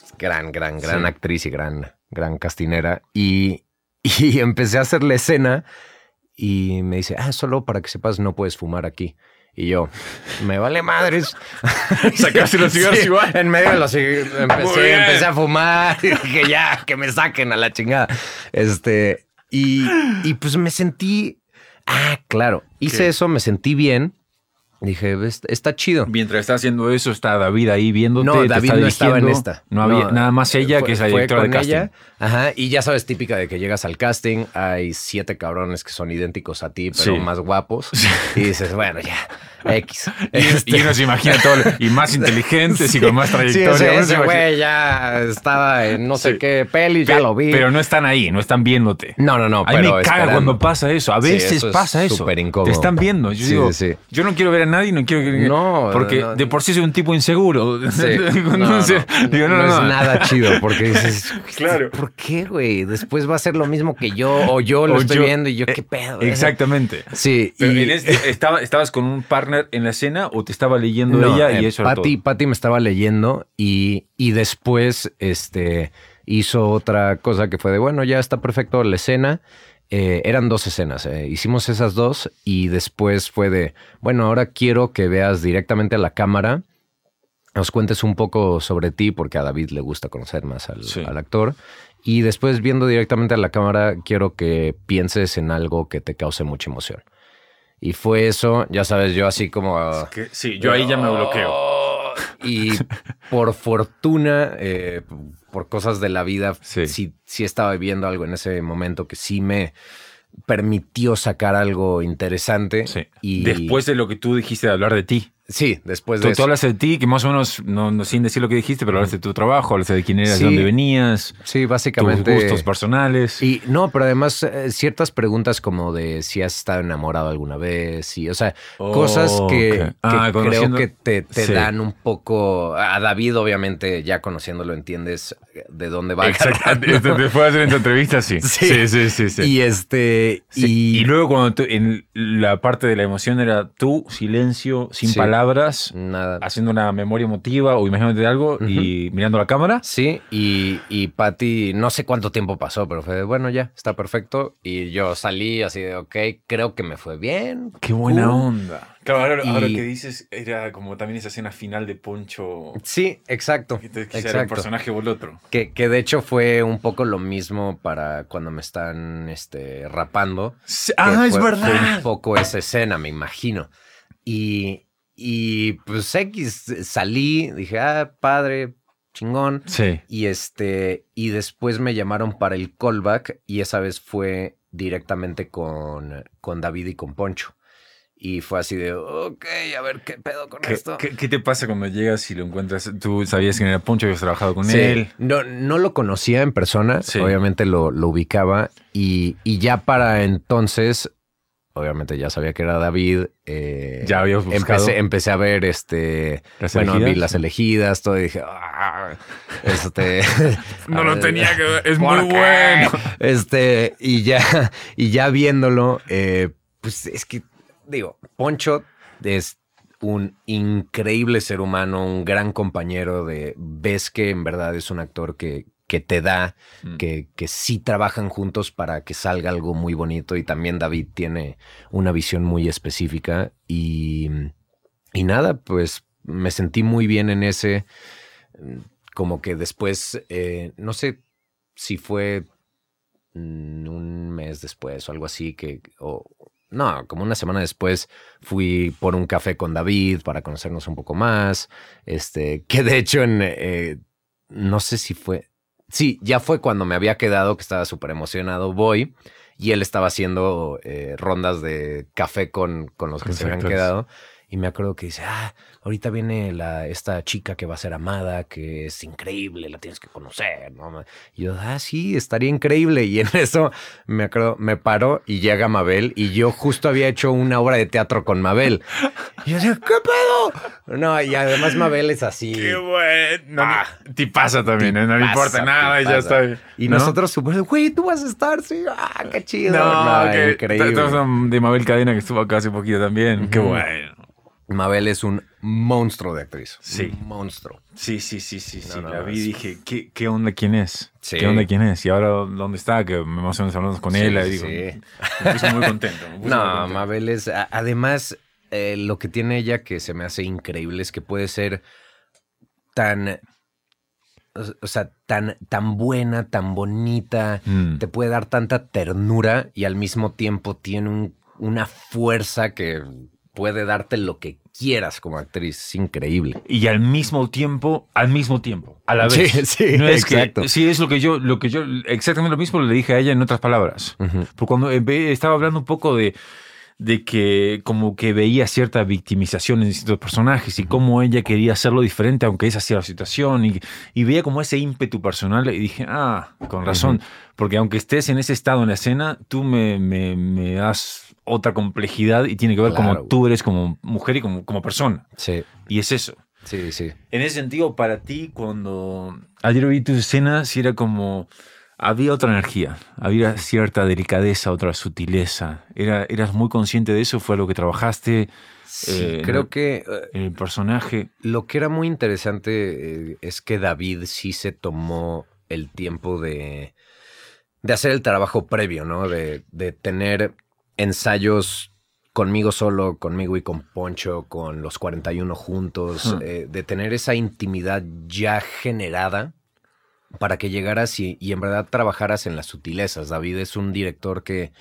es gran, gran, gran Sí. actriz y gran, gran castinera. Y, y empecé a hacer la escena y me dice, ah, solo para que sepas, no puedes fumar aquí. Y yo, me vale madres. Sacaste los cigarros Sí, igual. En medio de los cigarros empecé, empecé a fumar y dije, ya, que me saquen a la chingada. Este, y, y pues me sentí, ah, claro, hice ¿Qué? eso, me sentí bien. Dije, "Es- está chido. Mientras está haciendo eso, está David ahí viéndote. No, te David está no estaba en esta. No había nada más ella, fue- que es la directora de casting. ella. Ajá, y ya sabes, típica de que llegas al casting, hay siete cabrones que son idénticos a ti, pero Sí. más guapos. Y dices, bueno, ya, X. Y, Este- y uno se imagina todo, y más inteligentes y con más Sí, trayectoria. ese, se ese güey ya estaba en no sé Sí. qué peli, ya lo vi. Pero no están ahí, no están viéndote. no, no, no, A mí pero me caga cuando pasa eso. A Sí, veces eso es pasa eso. súper incómodo. Te están viendo. Yo Sí, digo, sí, sí. yo no quiero ver a nadie, no quiero que. No, Porque no, de por sí soy un tipo inseguro. Sí. Digo, No, no, sé. Digo, no, no no, es nada chido porque dices, Claro. ¿Por qué, güey? Después va a ser lo mismo que yo o yo lo O estoy yo- viendo y yo, eh, ¿qué pedo? Exactamente. Sí, Pero y- en este, estaba, ¿estabas con un partner en la escena o te estaba leyendo No, ella eh, y eso era Patty? Patty me estaba leyendo y, y después este, hizo otra cosa que fue de, bueno, ya está perfecto la escena. Eh, eran dos escenas, eh, hicimos esas dos y después fue de, bueno, ahora quiero que veas directamente a la cámara, nos cuentes un poco sobre ti, porque a David le gusta conocer más al, Sí. al actor. Y después viendo directamente a la cámara, quiero que pienses en algo que te cause mucha emoción. Y fue eso, ya sabes, yo así como... Que- sí, yo ahí ya me bloqueo. Y por fortuna, eh, por cosas de la vida, Sí. sí. sí, estaba viviendo algo en ese momento que sí me permitió sacar algo interesante. Sí. Y Después de lo que tú dijiste de hablar de ti Sí, después de Tú, tú eso. hablas de ti, que más o menos, no, no- sin decir lo que dijiste, pero hablas de tu trabajo, hablas de quién eras, Sí. de dónde venías, Sí, tus básicamente. gustos personales. Y no, pero además eh, ciertas preguntas como de si has estado enamorado alguna vez, y, o sea, Oh, cosas que, ok. que Ah, creo que te, te Sí. dan un poco. A David, obviamente, ya conociéndolo, entiendes de dónde va. Exactamente. Después de hacer esta entrevista, sí. Sí. Sí, sí, sí. sí. Y este. Sí, Y, Y luego cuando tú- en la parte de la emoción era tú, silencio, sin palabras, nada. haciendo una memoria emotiva o imaginándote algo y mirando la cámara. Sí, y, y Patty, no sé cuánto tiempo pasó, pero fue de, bueno, ya, está perfecto. Y yo salí así de, ok, creo que me fue bien. Qué buena Uh. onda. Claro, ahora, Y- ahora que dices, era como también esa escena final de Poncho. Sí, exacto. Que era un personaje o el otro. Que, que de hecho fue un poco lo mismo para cuando me están este, rapando. Sí, Ah, es fue- Fue verdad. un poco esa escena, me imagino. Y, y pues X, salí, dije, ah, padre, chingón. Sí. Y este, y después me llamaron para el callback y esa vez fue directamente con, con David y con Poncho. Y fue así de, ok, a ver qué pedo con ¿Qué, esto. qué- qué te pasa cuando llegas y lo encuentras? Tú sabías quién era Poncho, habías trabajado con Sí, él. No, no lo conocía en persona, Sí. obviamente lo, lo ubicaba y, y ya para entonces, obviamente ya sabía que era David. eh, Ya habías buscado. Empecé, empecé a ver este, ¿Las bueno, vi elegidas? las elegidas, todo y dije, "Ah, este, No lo tenía que ver. Es ¿por muy qué?". bueno. Este, y ya, y ya viéndolo, eh, pues es que, digo, Poncho es un increíble ser humano, un gran compañero de, ves que en verdad es un actor que, que te da, Mm. que, que sí trabajan juntos para que salga algo muy bonito y también David tiene una visión muy específica y, y nada, pues me sentí muy bien en ese, como que después, eh, no sé si fue mm, un mes después o algo así que o no, como una semana después fui por un café con David para conocernos un poco más, este, que de hecho en eh, no sé si fue Sí, ya fue cuando me había quedado que estaba súper emocionado, voy y él estaba haciendo eh, rondas de café con, con los que se habían quedado y me acuerdo que dice, ah, ahorita viene la, esta chica que va a ser amada, que es increíble, la tienes que conocer, ¿no? Y yo, ah, sí, estaría increíble. Y en eso me acuerdo, me paro y llega Mabel y yo justo había hecho una obra de teatro con Mabel. Y yo decía, ¿qué pedo? No, y además Mabel es así. Qué bueno. Ah. te pasa también, ¿eh? no le importa nada y ya está. Y ¿no? nosotros súper, güey, tú vas a estar, sí, ah, qué chido. No, No, que increíble. de Mabel Cadena que estuvo acá hace poquito también. Qué bueno. Mabel es un monstruo de actriz. Sí. Un monstruo. Sí, sí, sí, sí, sí. No, no, la vi y dije, ¿qué, ¿qué onda quién es? Sí. ¿Qué onda quién es? Y ahora, ¿dónde está? Que me emocionamos hablando con Sí, él. y digo, sí. me puse muy contento. muy No, contento. Mabel es. a- Además, eh, lo que tiene ella que se me hace increíble es que puede ser tan. o- O sea, tan, tan buena, tan bonita, Mm. te puede dar tanta ternura y al mismo tiempo tiene un- una fuerza que puede darte lo que quieras como actriz. Es increíble. Y al mismo tiempo, al mismo tiempo, a la Sí, vez. sí, no es exacto. Que, sí, es lo que yo, lo que yo, exactamente lo mismo le dije a ella en otras palabras. Porque cuando eh, estaba hablando un poco de, de que como que veía cierta victimización en distintos personajes y cómo ella quería hacerlo diferente aunque esa sea la situación y, y veía como ese ímpetu personal y dije, ah, con razón, porque aunque estés en ese estado en la escena, tú me, me, me das otra complejidad y tiene que ver Claro, como tú eres como mujer y como, como persona. Sí, Y es eso. sí, sí. En ese sentido, para ti, cuando ayer vi tus escenas, sí era como. Había otra energía, había cierta delicadeza, otra sutileza. Era, ¿Eras muy consciente de eso? ¿Fue lo que trabajaste? Sí, Eh, creo que eh, El personaje. Lo que era muy interesante eh, es que David sí se tomó el tiempo de, de hacer el trabajo previo, ¿no? De, de tener ensayos conmigo solo, conmigo y con Poncho, con los 41 juntos, Hmm. eh, de tener esa intimidad ya generada para que llegaras y, y en verdad trabajaras en las sutilezas. David es un director que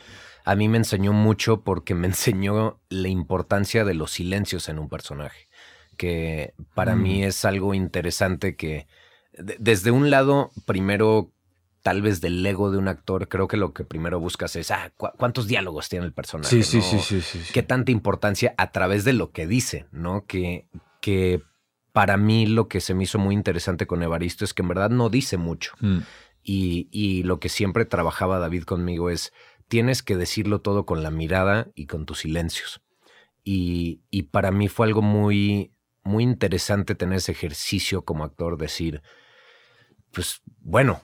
a mí me enseñó mucho porque me enseñó la importancia de los silencios en un personaje, que para Mm. mí es algo interesante que de- desde un lado, primero tal vez del ego de un actor, creo que lo que primero buscas es, ah, ¿cuántos diálogos tiene el personaje? Sí, sí, sí, sí, sí, ¿Qué tanta importancia a través de lo que dice, ¿no? Que, que para mí lo que se me hizo muy interesante con Evaristo es que en verdad no dice mucho. Mm. Y, y lo que siempre trabajaba David conmigo es, tienes que decirlo todo con la mirada y con tus silencios. Y, y para mí fue algo muy, muy interesante tener ese ejercicio como actor, decir, pues bueno,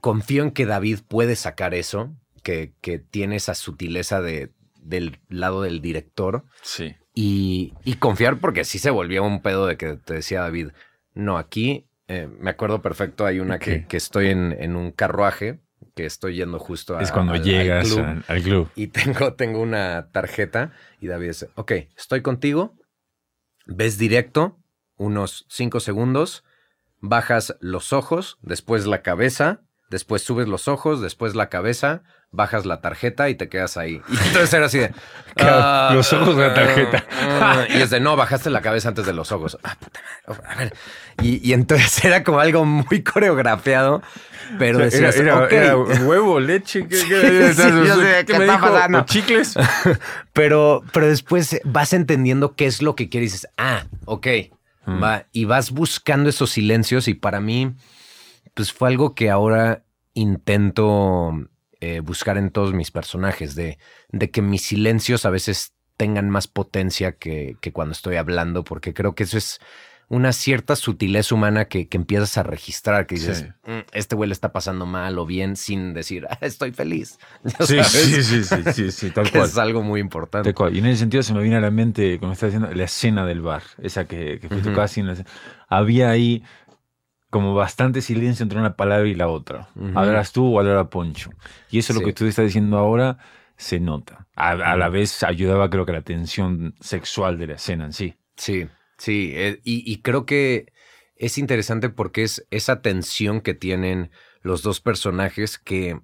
confío en que David puede sacar eso, que, que tiene esa sutileza de, del lado del director. Sí. Y, y, confiar porque sí se volvió un pedo de que te decía David, no, aquí eh, me acuerdo perfecto, hay una que, que, estoy en, en, un carruaje, que estoy yendo justo a... Es cuando llegas al club, Y tengo, tengo una tarjeta y David dice, ok, estoy contigo, ves directo unos cinco segundos, bajas los ojos, después la cabeza, después subes los ojos, después la cabeza, bajas la tarjeta y te quedas ahí. Y entonces era así de... Ah, los ojos de la tarjeta. Ah, y es de, no, bajaste la cabeza antes de los ojos. Ah, puta madre. A ver. Y, entonces era como algo muy coreografiado. Pero decías, era, huevo, leche, ¿qué, qué, está pasando? ¿Chicles? pero, pero después vas entendiendo qué es lo que quieres y dices, ah, ok, mm. va, y vas buscando esos silencios y para mí, pues fue algo que ahora intento eh, buscar en todos mis personajes, de, de, que mis silencios a veces tengan más potencia que, que, cuando estoy hablando, porque creo que eso es una cierta sutileza humana que, que empiezas a registrar, que dices, mm, este güey le está pasando mal o bien sin decir, ah, estoy feliz. Sí, sí, sí, sí, sí, tal cual. Es algo muy importante. Y en ese sentido se me viene a la mente, como estás diciendo, la escena del bar, esa que, que fue casi Había ahí como bastante silencio entre una palabra y la otra. Hablarás tú o hablará Poncho. Y eso es lo que tú estás diciendo ahora se nota. A, la vez ayudaba creo que la tensión sexual de la escena en sí. Sí, sí. Eh, y, y, creo que es interesante porque es esa tensión que tienen los dos personajes que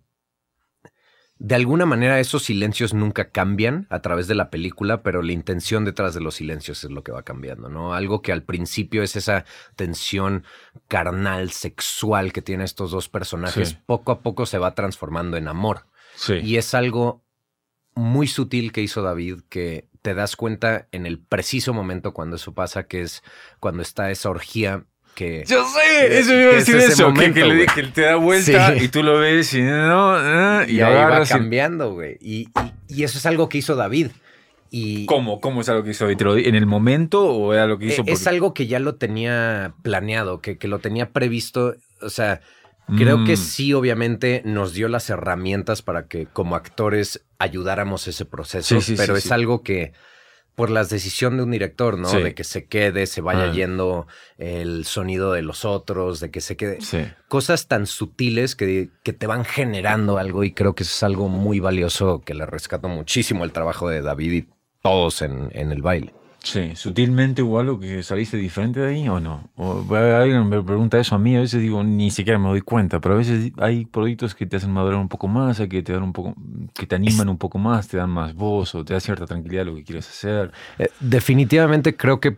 de alguna manera esos silencios nunca cambian a través de la película, pero la intención detrás de los silencios es lo que va cambiando, ¿no? Algo que al principio es esa tensión carnal, sexual que tienen estos dos personajes, poco a poco se va transformando en amor. Y es algo muy sutil que hizo David que te das cuenta en el preciso momento cuando eso pasa, que es cuando está esa orgía yo sé, eso iba a decir eso, que, que, te da vuelta y tú lo ves y no, y, ahí va cambiando, güey. Y, eso es algo que hizo David. Y ¿Cómo? ¿Cómo es algo que hizo David? ¿En el momento o era lo que hizo? E, es algo que ya lo tenía planeado, que, que lo tenía previsto. O sea, creo que mm. sí, obviamente, nos dio las herramientas para que como actores ayudáramos ese proceso, pero es algo que por la decisión de un director, ¿no? De que se quede, se vaya ah. yendo el sonido de los otros, de que se quede. Cosas tan sutiles que, que, te van generando algo y creo que eso es algo muy valioso que le rescato muchísimo el trabajo de David y todos en, en el baile. Sí, sutilmente hubo algo que saliste diferente de ahí o no. O, alguien me pregunta eso a mí, a veces digo, ni siquiera me doy cuenta, pero a veces hay productos que te hacen madurar un poco más, que te dan un poco, que te animan un poco más, te dan más voz o te da cierta tranquilidad lo que quieres hacer. Eh, definitivamente creo que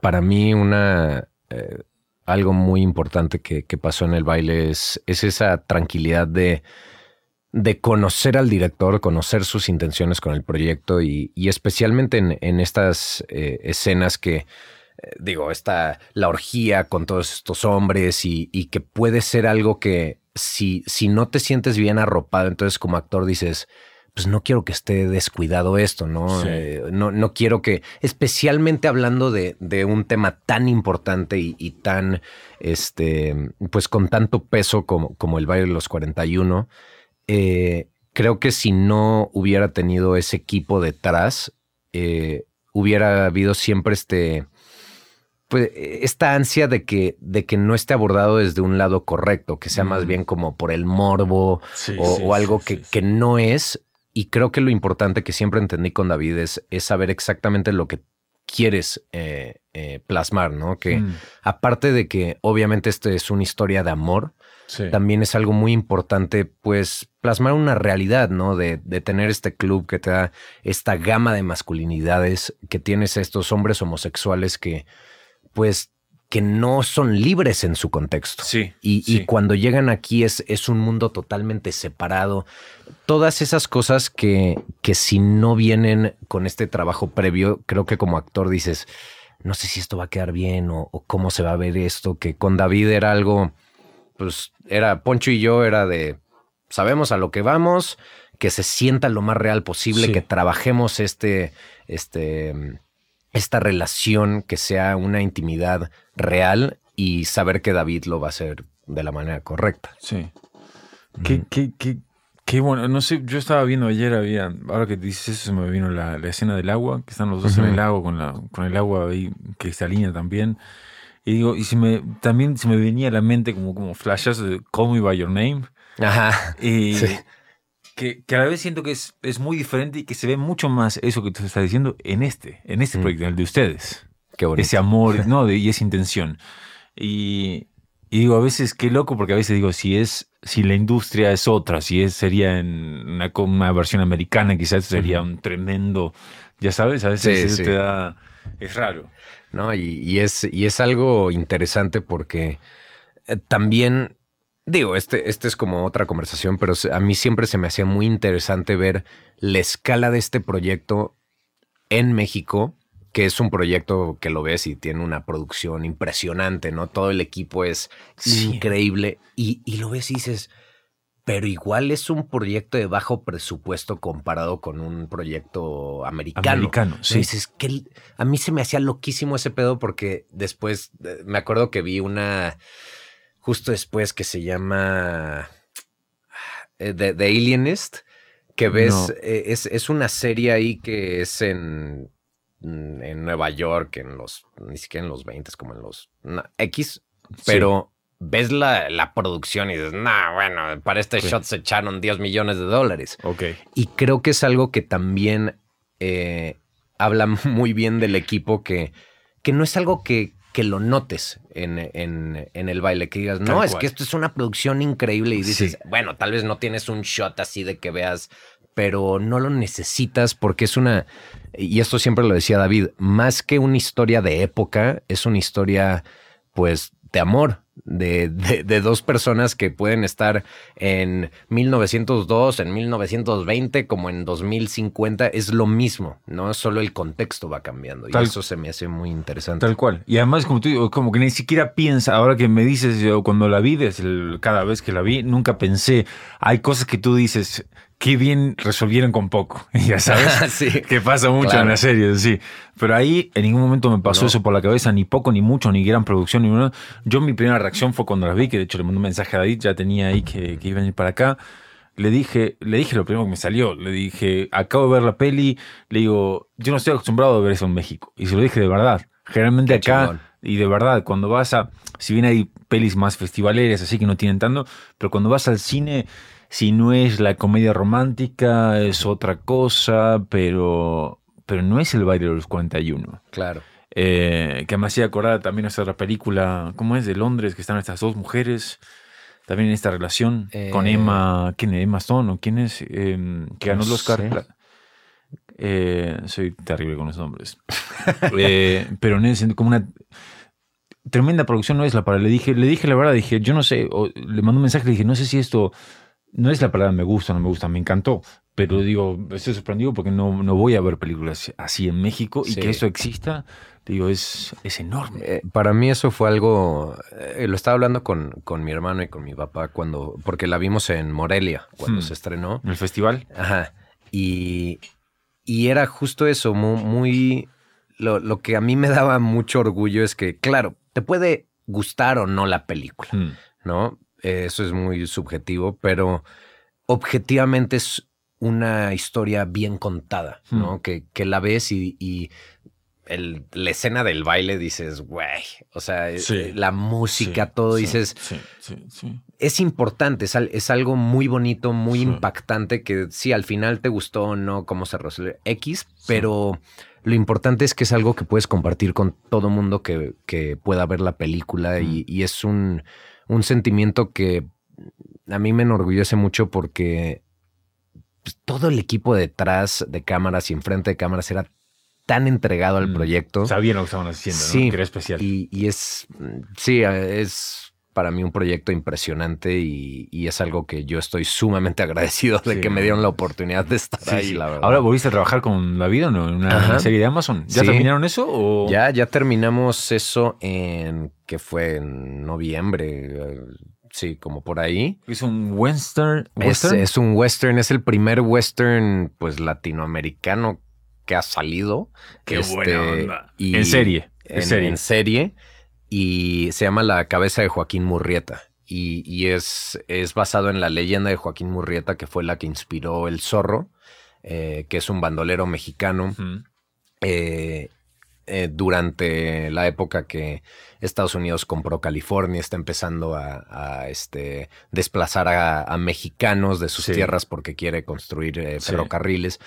para mí una eh, algo muy importante que, que, pasó en el baile es, es esa tranquilidad de de conocer al director, conocer sus intenciones con el proyecto y, especialmente en, estas eh, escenas que, eh, digo, está la orgía con todos estos hombres y, que puede ser algo que si, si no te sientes bien arropado, entonces como actor dices, pues no quiero que esté descuidado esto, ¿no? Eh, no, no, quiero que, especialmente hablando de, de un tema tan importante y, y, tan, este, pues con tanto peso como, como el baile de los 41, eh, creo que si no hubiera tenido ese equipo detrás, eh, hubiera habido siempre este, pues, esta ansia de que, de que no esté abordado desde un lado correcto, que sea más bien como por el morbo o, algo que, que, no es. Y creo que lo importante que siempre entendí con David es, es saber exactamente lo que quieres eh, plasmar, ¿no? Que mm. aparte de que obviamente esto es una historia de amor, también es algo muy importante, pues, plasmar una realidad, ¿no? De, de, tener este club que te da esta gama de masculinidades, que tienes estos hombres homosexuales que, pues, que no son libres en su contexto. Sí. Y, sí. y cuando llegan aquí es, es un mundo totalmente separado. Todas esas cosas que, que si no vienen con este trabajo previo, creo que como actor dices, no sé si esto va a quedar bien o, o cómo se va a ver esto, que con David era algo, pues era Poncho y yo era de, sabemos a lo que vamos, que se sienta lo más real posible, Sí. que trabajemos este, este, esta relación, que sea una intimidad real y saber que David lo va a hacer de la manera correcta. Sí. Qué, qué, qué, qué bueno. No sé, yo estaba viendo ayer, había, ahora que dices eso, se me vino la, la escena del agua, que están los dos en el lago con, la, con el agua ahí cristalina también. Y digo, y se me, también se me venía a la mente como, como flashes de Call Me By Your Name. Ajá. Y Sí. que, que a la vez siento que es, es muy diferente y que se ve mucho más eso que tú estás diciendo en este, en este Mm. proyecto, en el de ustedes Qué bonito. ese amor, ¿no? De- y esa intención. Y, y digo, a veces qué loco, porque a veces digo, si es, si la industria es otra, si es, sería en una, una versión americana, quizás sería un tremendo, ya sabes, a veces Sí, eso sí. te da, es raro. ¿No? Y, y es, y es algo interesante porque eh, también, digo, este, este es como otra conversación, pero a mí siempre se me hacía muy interesante ver la escala de este proyecto en México, que es un proyecto que lo ves y tiene una producción impresionante, ¿no? Todo el equipo es Sí. increíble y, y lo ves y dices, pero igual es un proyecto de bajo presupuesto comparado con un proyecto americano. Americano, sí. Entonces, que a mí se me hacía loquísimo ese pedo porque después eh, me acuerdo que vi una justo después que se llama eh, The, The Alienist, que ves, No. eh, es, es una serie ahí que es en, en Nueva York, en los, ni siquiera en los 20, como en los no, X, pero ves la, la producción y dices, nah, bueno, para este Sí. shot se echaron 10 millones de dólares. Ok. Y creo que es algo que también eh, habla muy bien del equipo, que, que no es algo que, que lo notes en, en- en el baile, que digas, no, es que esto es una producción increíble y dices, Sí. bueno, tal vez no tienes un shot así de que veas, pero no lo necesitas porque es una, y esto siempre lo decía David, más que una historia de época, es una historia pues de amor. De, de- de dos personas que pueden estar en 1902, en 1920, como en 2050, es lo mismo, ¿no? Solo el contexto va cambiando. Y Tal- eso se me hace muy interesante. Tal cual. Y además, como tú digo, como que ni siquiera piensa, ahora que me dices, yo cuando la vi, desde el- cada vez que la vi, nunca pensé, hay cosas que tú dices, qué bien resolvieron con poco, ya sabes. sí. Que pasa mucho Claro. en las series, sí. Pero ahí en ningún momento me pasó No. eso por la cabeza, ni poco, ni mucho, ni gran producción, ni. Yo mi primera reacción fue cuando la vi, que de hecho le mandé un mensaje a David, ya tenía ahí que, que iba a venir para acá. Le dije, le dije lo primero que me salió. Le dije, acabo de ver la peli. Le digo, yo no estoy acostumbrado a ver eso en México. Y se lo dije de verdad. Generalmente Qué acá, chingón. y de verdad, cuando vas a, si bien hay pelis más festivaleras, así que no tienen tanto, pero cuando vas al cine, si no es la comedia romántica, es otra cosa, pero, pero no es el baile de los 41. Claro. Eh, que me hacía acordar también esa otra película, ¿cómo es? De Londres, que están estas dos mujeres, también en esta relación con Eh. Emma, ¿quién es? Emma Stone o quién es? Eh, que ganó No el Oscar. soy terrible con los nombres. Pero en ese, como una tremenda producción no es la palabra. Le dije, le dije la verdad, dije, yo no sé, o le mandé un mensaje, le dije, no sé si esto no es la palabra me gusta o no me gusta, me encantó. Pero digo, estoy sorprendido porque no, no voy a ver películas así en México y Sí. que eso exista, digo, es, es enorme. Eh, para mí eso fue algo, eh, lo estaba hablando con, con mi hermano y con mi papá cuando, porque la vimos en Morelia cuando Hmm. se estrenó. En el festival. Ajá. Y, y era justo eso, muy, muy lo, lo que a mí me daba mucho orgullo es que, claro, te puede gustar o no la película, Mm, ¿no? Eh, Eso es muy subjetivo, pero objetivamente es una historia bien contada, ¿no? Hmm. Que, que la ves y, y el- la escena del baile dices, güey, o sea, Sí. eh, la música, sí, todo, sí, dices, Sí, sí, sí. es importante, es, es algo muy bonito, muy impactante que sí, al final te gustó o no cómo se resuelve X, pero lo importante es que es algo que puedes compartir con todo mundo que, que pueda ver la película y, y es un, un sentimiento que a mí me enorgullece mucho porque pues, todo el equipo detrás de cámaras y enfrente de cámaras era tan entregado al Mm. proyecto. Sabían lo que estaban haciendo, Sí. ¿no? Que era especial. Y, y es, mm, sí, es para mí un proyecto impresionante y, y es algo que yo estoy sumamente agradecido de Sí. que me dieron la oportunidad de estar Sí, ahí, sí. la verdad. Ahora volviste a trabajar con David o no? En una, Ajá. serie de Amazon. ¿Ya terminaron eso? O... ya, ya terminamos eso en, que fue en noviembre, eh, sí, como por ahí. Es un western. Es, western? es un western, es el primer western pues latinoamericano que ha salido. Qué Este, buena onda. y- en serie. En, en, serie. en serie y se llama La cabeza de Joaquín Murrieta. Y, y es, es basado en la leyenda de Joaquín Murrieta, que fue la que inspiró El Zorro, eh, que es un bandolero mexicano eh, eh, durante la época que Estados Unidos compró California, está empezando a, a, este, desplazar a, a mexicanos de sus Sí. tierras porque quiere construir eh, ferrocarriles.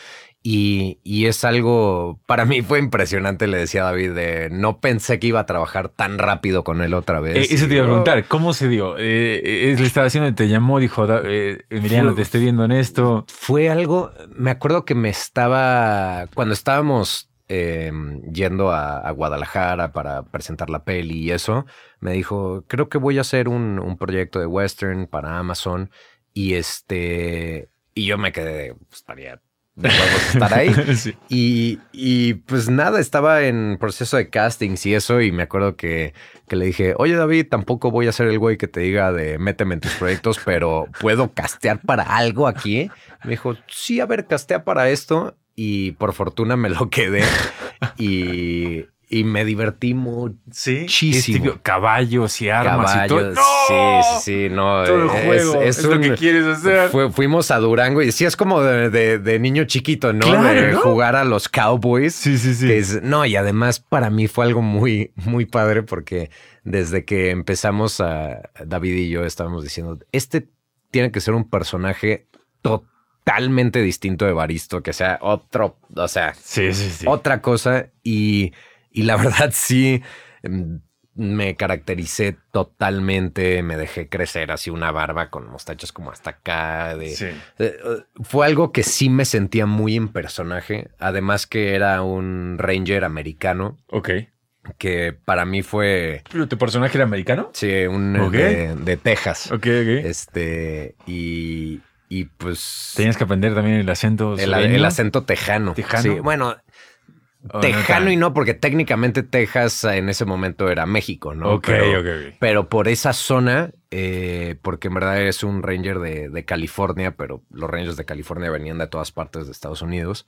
Y, y es algo, para mí fue impresionante, le decía David, de, no pensé que iba a trabajar tan rápido con él otra vez. Eh, eso te iba a preguntar, ¿cómo se dio? Eh, eh, le estaba haciendo, te llamó, dijo, eh, Emiliano, Fue- te estoy viendo en esto. Fue algo, me acuerdo que me estaba, cuando estábamos eh, yendo a, a Guadalajara para presentar la peli y eso, me dijo, creo que voy a hacer un, un proyecto de western para Amazon y este, y yo me quedé, pues estaría estar ahí. Sí. Y, y, pues nada, estaba en proceso de castings y eso, y me acuerdo que, que le dije, oye David, tampoco voy a ser el güey que te diga de méteme en tus proyectos, pero ¿puedo castear para algo aquí? Me dijo, sí, a ver, castea para esto. Y por fortuna me lo quedé y, y me divertí. Sí. Muchísimo. Típico, caballos y armas y todo. Caballos. ¡No! Sí, sí, sí, no. Todo el es- juego es, lo que quieres hacer. Fuimos a Durango y sí, es como de, de- de niño chiquito, ¿no? Claro, de ¿no? jugar a los Cowboys. Sí, sí, sí. Es- no, y además para mí fue algo muy, muy padre porque desde que empezamos a David y yo estábamos diciendo, este tiene que ser un personaje totalmente distinto de Baristo, que sea otro, o sea, Sí, sí, sí. otra cosa y, y la verdad sí em, me caractericé totalmente, me dejé crecer así una barba con mostachos como hasta acá. De, Sí. eh, eh, fue algo que sí me sentía muy en personaje, además que era un ranger americano, Ok. que para mí fue, ¿Pero tu personaje era americano? sí, un de, de Texas. Ok, ok. Este, y, y pues... Tenías que aprender también el acento. el, el acento tejano. ¿Tejano? Sí, bueno, ¿O no Tejano tan? y no, porque técnicamente Texas en ese momento era México, ¿no? Ok, pero, ok, ok. pero por esa zona, eh, porque en verdad es un ranger de, de California, pero los rangers de California venían de todas partes de Estados Unidos.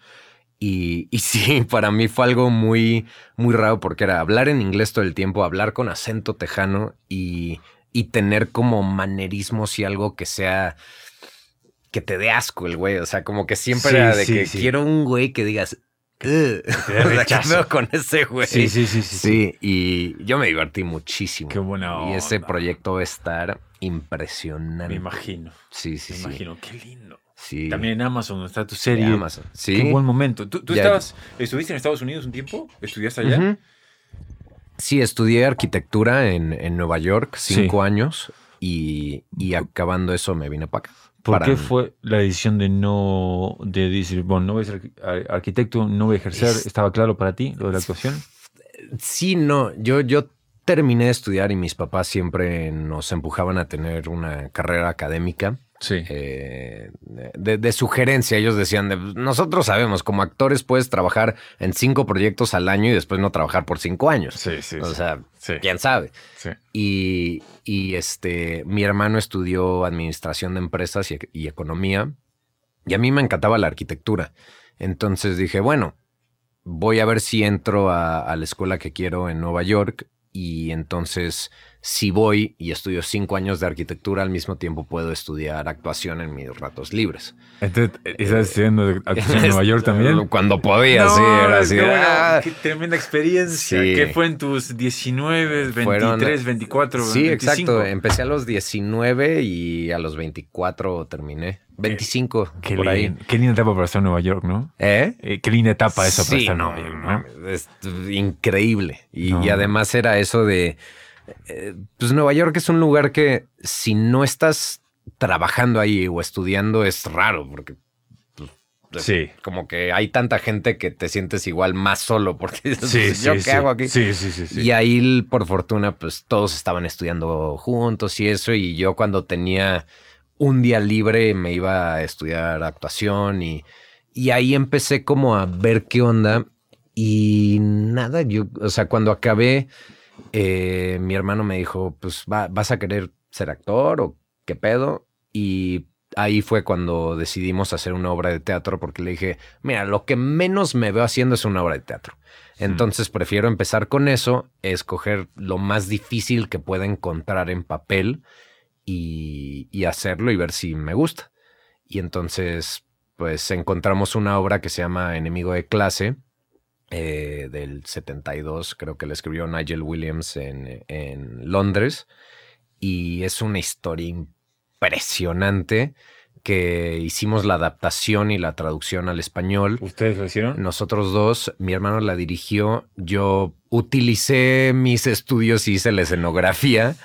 Y, y sí, para mí fue algo muy, muy raro porque era hablar en inglés todo el tiempo, hablar con acento tejano y, y tener como manerismos y algo que sea que te dé asco el güey. O sea, como que siempre Sí, era de sí, que sí. quiero un güey que digas, "Ugh". dé O sea, ¿qué rechazo. pedo con ese güey? Sí, sí, sí, sí, sí. Sí, y yo me divertí muchísimo. Qué buena Y ese onda. proyecto va a estar impresionante. Me imagino. Sí, sí, Me sí. imagino. Qué lindo. Sí. También en Amazon está tu serie. Amazon. Sí. Qué buen momento. ¿Tú, tú estabas, estuviste en Estados Unidos un tiempo? ¿Estudiaste allá? Ujú. Sí, estudié arquitectura en, en Nueva York, Sí. cinco años, y, y acabando eso me vine para acá. ¿Por qué fue la decisión de no, de decir, bueno, no voy a ser arqui- ar- arquitecto, no voy a ejercer? Es- ¿Estaba claro para ti lo de la actuación? Sí, no, yo, yo terminé de estudiar y mis papás siempre nos empujaban a tener una carrera académica. Sí. eh, de, de sugerencia. Ellos decían, de, nosotros sabemos, como actores puedes trabajar en cinco proyectos al año y después no trabajar por cinco años. Sí, sí. O sí. sea, Sí. quién sabe. Sí. Y, y, este, mi hermano estudió administración de empresas y, y economía y a mí me encantaba la arquitectura. Entonces dije, bueno, voy a ver si entro a, a la escuela que quiero en Nueva York y entonces si voy y estudio cinco años de arquitectura, al mismo tiempo puedo estudiar actuación en mis ratos libres. Entonces, ¿estás estudiando de actuación en Nueva York también? Cuando podía, sí, No, era es así. ah. qué tremenda experiencia. Sí. ¿Qué fue en tus 19, 23, Fueron- 24, Sí, 25? exacto. Empecé a los 19 y a los 24 terminé. 25, Qué, por ahí. qué linda etapa para estar en Nueva York, ¿no? ¿Eh? Eh, qué linda etapa esa para Sí, estar en no, Nueva York, ¿no? es increíble. Y, No. y además era eso de, eh, pues Nueva York es un lugar que si no estás trabajando ahí o estudiando es raro porque pues, Sí. Como que hay tanta gente que te sientes igual más solo porque Sí, "Pues, ¿yo sí, qué hago aquí? Sí, sí, sí, sí. Y ahí, por fortuna, pues todos estaban estudiando juntos y eso. Y yo cuando tenía un día libre me iba a estudiar actuación y, y ahí empecé como a ver qué onda. Y nada, yo, o sea, cuando acabé, eh, mi hermano me dijo, pues "Va- vas a querer ser actor o qué pedo. Y ahí fue cuando decidimos hacer una obra de teatro porque le dije, mira, lo que menos me veo haciendo es una obra de teatro. Entonces prefiero empezar con eso, escoger lo más difícil que pueda encontrar en papel y, y hacerlo y ver si me gusta. Y entonces, pues encontramos una obra que se llama Enemigo de clase, eh, del 72, creo que la escribió Nigel Williams en, en Londres. Y es una historia impresionante que hicimos la adaptación y la traducción al español. ¿Ustedes lo hicieron? Nosotros dos, mi hermano la dirigió, yo utilicé mis estudios y hice la escenografía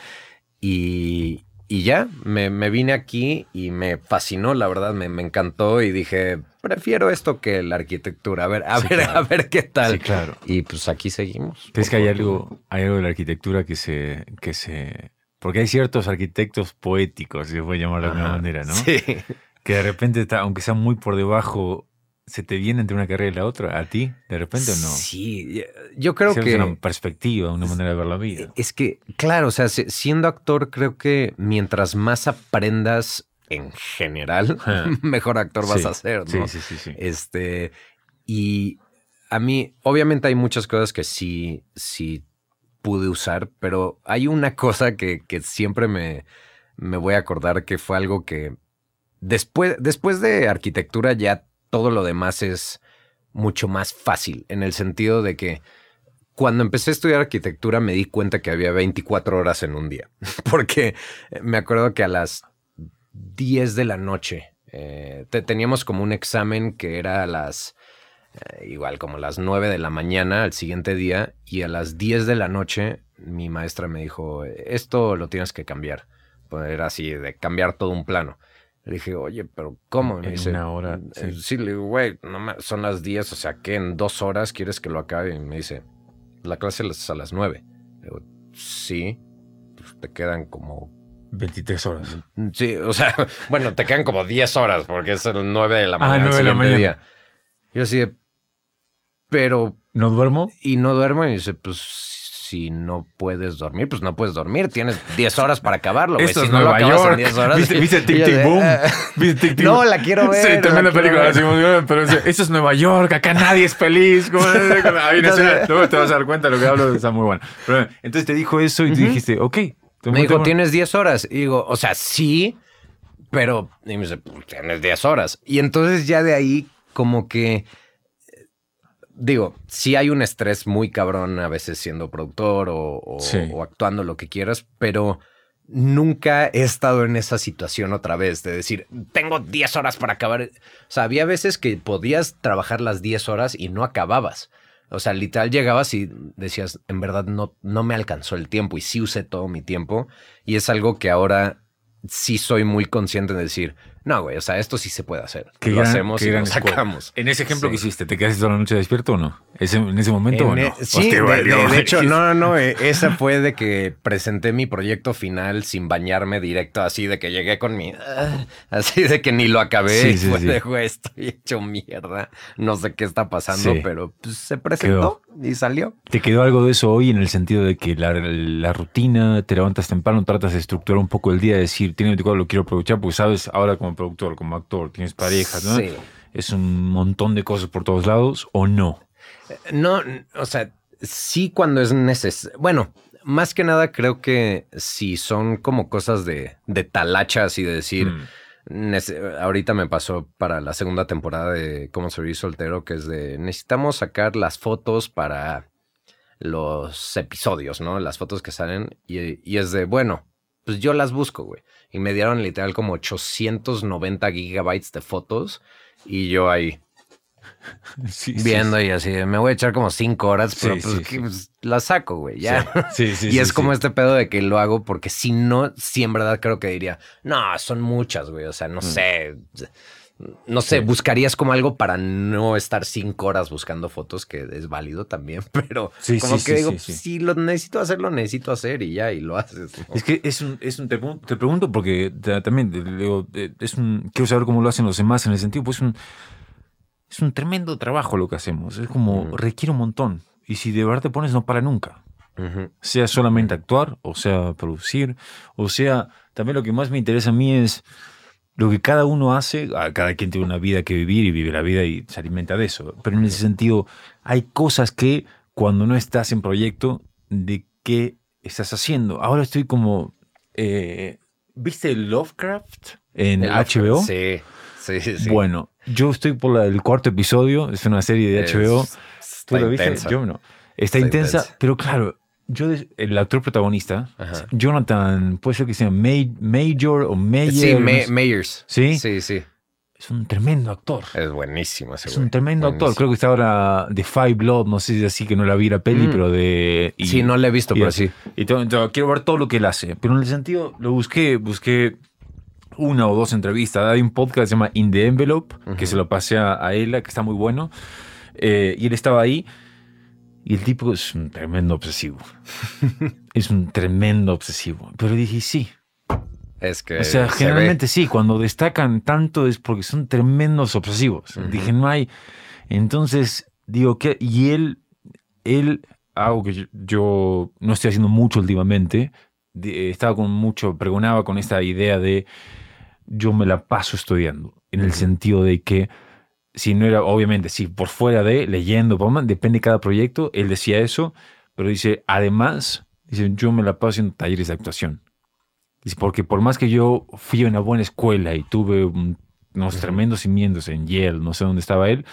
y, y ya, me, me vine aquí y me fascinó, la verdad, me, me encantó y dije, prefiero esto que la arquitectura, a ver, a Sí, ver, claro. a ver qué tal. Sí, claro. Y pues aquí seguimos. Es que hay algo, hay algo de la arquitectura que se, que se... Porque hay ciertos arquitectos poéticos, si se puede llamar de alguna manera, ¿no? Sí. Que de repente, está, aunque sea muy por debajo, se te viene entre una carrera y la otra. ¿A ti? ¿De repente o no? Sí, yo creo que... Es una perspectiva, una manera de ver la vida. Es que, claro, o sea, si- siendo actor, creo que mientras más aprendas en general, mejor actor vas Sí, a ser, Sí, ¿no? sí, sí. sí. Este, y a mí, obviamente hay muchas cosas que sí, sí pude usar, pero hay una cosa que, que siempre me, me voy a acordar que fue algo que después, después de arquitectura ya todo lo demás es mucho más fácil, en el sentido de que cuando empecé a estudiar arquitectura me di cuenta que había 24 horas en un día, porque me acuerdo que a las 10 de la noche eh, te- teníamos como un examen que era a las, eh, igual como las 9 de la mañana al siguiente día y a las 10 de la noche mi maestra me dijo, esto lo tienes que cambiar. Pues era así, de cambiar todo un plano. Le dije, oye, pero ¿cómo? Y me En dice, una hora, "Eh, sí. Sí, le digo, güey, no son las 10, o sea, que en dos horas quieres que lo acabe. Y me dice, la clase es a las 9. Le digo, sí, pues te quedan como... 23 horas. Sí, o sea, bueno, te quedan como 10 horas porque es el 9 de la Ah, mañana. el 9 de la mañana. día. Yo así de, pero, ¿No duermo? y no duermo. Y dice, pues, si no puedes dormir, pues no puedes dormir. Tienes 10 horas para acabarlo, güey. Esto Si es no lo Nueva en York. 10 horas. ¿Viste, viste Tic Tic Boom? "Ah". ¿Viste Tic Tic No, la quiero ver, Sí, la tremenda quiero película. ver. pero dice, esto es Nueva York, acá nadie es feliz. Como- Hay una escena- luego te vas a dar cuenta de lo que hablo, está muy bueno. Pero, entonces te dijo eso y tú dijiste, ok. Me dijo, tienes 10 horas. Y digo, o sea, sí, pero y me dice, "Pues, tienes 10 horas. Y entonces ya de ahí, como que, eh, digo, sí hay un estrés muy cabrón a veces siendo productor o, o- Sí. o actuando lo que quieras, pero nunca he estado en esa situación otra vez de decir, tengo 10 horas para acabar. O sea, había veces que podías trabajar las 10 horas y no acababas. O sea, literal llegabas y decías, en verdad no, no me alcanzó el tiempo y sí usé todo mi tiempo. Y es algo que ahora sí soy muy consciente de decir, no, güey, o sea, esto sí se puede hacer. Qué lo gran- hacemos qué y gran lo escuela. sacamos. En ese ejemplo Sí. que hiciste, ¿te quedaste toda la noche despierto o no? ¿Ese- ¿En ese momento o En no? e- sí, de, valió. de- de hecho, no, no, no. eh, Esa fue de que presenté mi proyecto final sin bañarme directo, así de que llegué con mi. ah, así de que ni lo acabé. Sí, y sí, fue sí. de, güey, estoy hecho mierda. No sé qué está pasando, pero pues, se presentó y salió. ¿Te quedó algo de eso hoy en el sentido de que la, la rutina, te levantas temprano, tratas de estructurar un poco el día, decir, tiene 24 lo quiero aprovechar, porque sabes, ahora como productor, como actor, tienes parejas, ¿no? Sí. Es un montón de cosas por todos lados, ¿o no? No, o sea, sí cuando es necesario. Bueno, más que nada creo que si son como cosas de, de talachas y de decir, Mm. ahorita me pasó para la segunda temporada de Cómo Servir Soltero, que es de necesitamos sacar las fotos para los episodios, ¿no? Las fotos que salen y, y es de, bueno, pues yo las busco, güey. Y me dieron literal como 890 gigabytes de fotos y yo ahí Sí, sí, viendo y así, me voy a echar como cinco horas, pero pues, que, pues, la saco, güey, ya. Y es como este pedo de que lo hago porque si no, sí en verdad creo que diría, no, son muchas, güey, o sea, Mm. no sé, no sé, Sí. buscarías como algo para no estar cinco horas buscando fotos, que es válido también, pero Sí, como sí, que digo, si lo necesito hacer, lo necesito hacer y ya, y lo haces. ¿no? Es que es un, es un te, te pregunto porque ta- también digo, eh, es un, quiero saber cómo lo hacen los demás en el sentido, pues un, es un tremendo trabajo lo que hacemos. Es como requiere un montón. Y si de verdad te pones, no para nunca. Sea solamente actuar, o sea producir, o sea, también lo que más me interesa a mí es lo que cada uno hace. Cada quien tiene una vida que vivir y vive la vida y se alimenta de eso. Pero en ese sentido, hay cosas que cuando no estás en proyecto, ¿de qué estás haciendo? Ahora estoy como. eh, ¿Viste Lovecraft en HBO? Sí, sí, sí. Bueno, yo estoy por la- el cuarto episodio, es una serie de Es- HBO. ¿Tú lo viste? Yo no. Está, Está intensa, intensa. pero claro, yo el actor protagonista, Ajá. Jonathan, puede ser que sea May- Major o Mayer. Sí, no Ma- sé. Mayers. ¿Sí? Sí, sí. Es un tremendo actor. Es buenísimo ese Es güey. un tremendo actor. Buenísimo. Creo que está ahora de Five Blood, no sé si es así que no la vi la peli, Mm. pero de. y- sí, no lo he visto, y- pero sí. Y quiero ver todo lo que él hace. Pero en el sentido, lo busqué, busqué una o dos entrevistas. Hay un podcast que se llama In the Envelope, que Ujú. se lo pasé a, a Ella, que está muy bueno. Eh, y él estaba ahí. Y el tipo es un tremendo obsesivo. es un tremendo obsesivo. Pero dije, sí. Es que O sea, se generalmente sí, cuando destacan tanto es porque son tremendos obsesivos. Dije, no hay. Entonces, digo que. Y él, él, algo que yo, yo no estoy haciendo mucho últimamente, de- estaba con mucho, pregonaba con esta idea de yo me la paso estudiando, en el sentido de que si no era, obviamente, si por fuera de leyendo, depende de cada proyecto, él decía eso, pero dice, además, dice, yo me la paso haciendo talleres de actuación. Dice, porque por más que yo fui a una buena escuela y tuve un- unos tremendos cimientos en Yale, no sé dónde estaba él,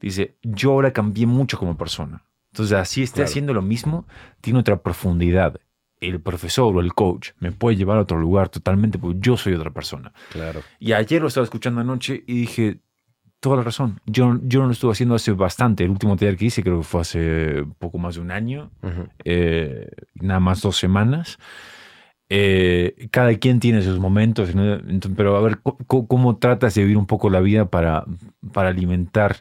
dice, yo ahora cambié mucho como persona. Entonces, así esté Claro. haciendo lo mismo, tiene otra profundidad. El profesor o el coach me puede llevar a otro lugar totalmente porque yo soy otra persona. Claro. Y ayer lo estaba escuchando anoche y dije, toda la razón. Yo, yo no lo estuve haciendo hace bastante. El último taller que hice creo que fue hace poco más de un año, eh, nada más dos semanas. Eh, cada quien tiene sus momentos, ¿no? Entonces, pero a ver, co- ¿cómo, tratas de vivir un poco la vida para, para alimentar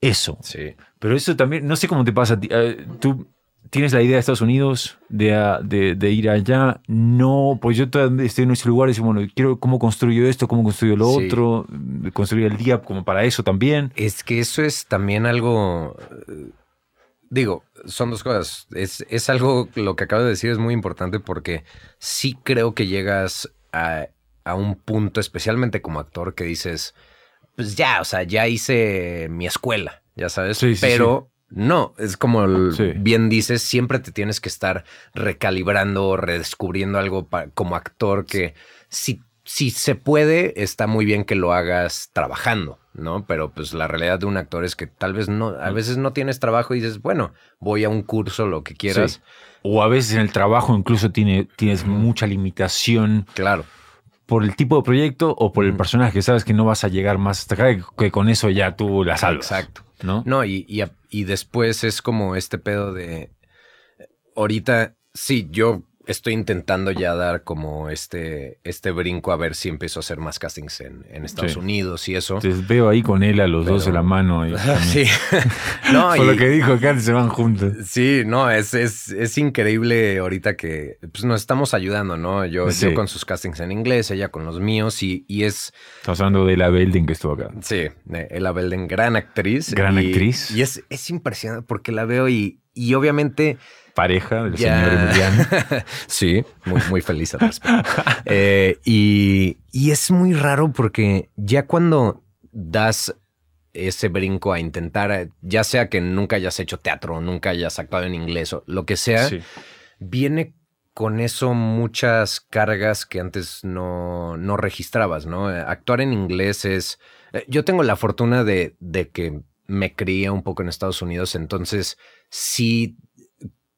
eso? Sí. Pero eso también, no sé cómo te pasa. a ti. Eh, Tú tienes la idea de Estados Unidos, de, a- de, de ir allá. No, pues yo estoy en ese lugar y digo, bueno, quiero cómo construyo esto, cómo construyo lo Sí. otro, construir el día como para eso también. Es que eso es también algo. eh, Digo, son dos cosas. Es, es algo, lo que acabo de decir es muy importante porque sí creo que llegas a, a un punto, especialmente como actor, que dices, pues ya, o sea, ya hice mi escuela, ya sabes. Sí, sí, Pero no, es como el- Sí. bien dices, siempre te tienes que estar recalibrando, redescubriendo algo como actor que si, si se puede, está muy bien que lo hagas trabajando, ¿no? Pero pues la realidad de un actor es que tal vez no, a veces no tienes trabajo y dices, bueno, voy a un curso, lo que quieras. Sí. O a veces en el trabajo incluso tiene, tienes mucha limitación Claro. Por el tipo de proyecto o por el Ujú. personaje. Sabes que no vas a llegar más hasta acá, que- con eso ya tú la salvas. Exacto. ¿no? No, y, y, y después es como este pedo de. Ahorita, sí, yo estoy intentando ya dar como este, este brinco a ver si empiezo a hacer más castings en, en Estados Sí. Unidos y eso. Entonces veo ahí con él a los dos de Pero- la mano. Y, sí. no, Por lo que dijo acá, se van juntos. Sí, no, es, es, es increíble ahorita que pues, nos estamos ayudando, ¿no? Yo, Sí. yo con sus castings en inglés, ella con los míos, y, y es, Estamos hablando de la Belding que estuvo acá. sí, Ella Belden, gran actriz. Gran y- actriz. Y es, es impresionante porque la veo y, y obviamente... Pareja del Ya. señor Emiliano. sí, muy, muy feliz al respecto. Eh, y, y es muy raro porque ya cuando das ese brinco a intentar, ya sea que nunca hayas hecho teatro, nunca hayas actuado en inglés o lo que sea, Sí. viene con eso muchas cargas que antes no, no registrabas, ¿no? Actuar en inglés es... eh, Yo tengo la fortuna de, de que me crié un poco en Estados Unidos, entonces sí,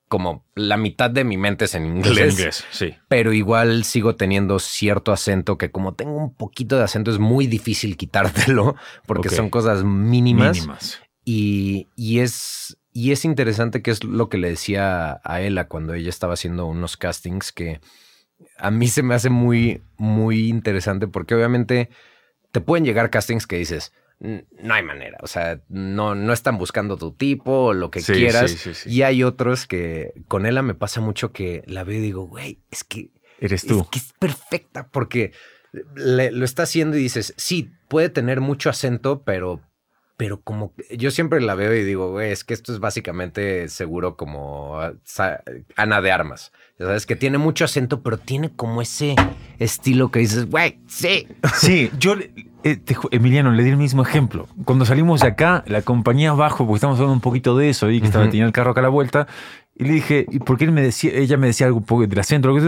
como la mitad de mi mente es en inglés, En inglés, sí. pero igual sigo teniendo cierto acento que como tengo un poquito de acento es muy difícil quitártelo porque son cosas mínimas. Mínimas. Y, y es, y es interesante que es lo que le decía a Ella cuando ella estaba haciendo unos castings que a mí se me hace muy, muy interesante porque obviamente te pueden llegar castings que dices, no hay manera. O sea, no, no están buscando tu tipo o lo que quieras. y hay otros que con ella me pasa mucho que la veo y digo, güey, es que. Eres tú. Es que es perfecta porque lo está haciendo y dices, sí, puede tener mucho acento, pero pero como yo siempre la veo y digo, güey, es que esto es básicamente seguro como ah, Ana de Armas. Sabes que tiene mucho acento, pero tiene como ese estilo que dices, güey, sí. Sí, yo, eh, Emiliano, le di el mismo ejemplo. Cuando salimos de acá, la compañía abajo, porque estamos hablando un poquito de eso, y que estaba, tenía el carro acá a la vuelta, y le dije, ¿y por qué él me decía, ella me decía algo un poco del acento? Lo que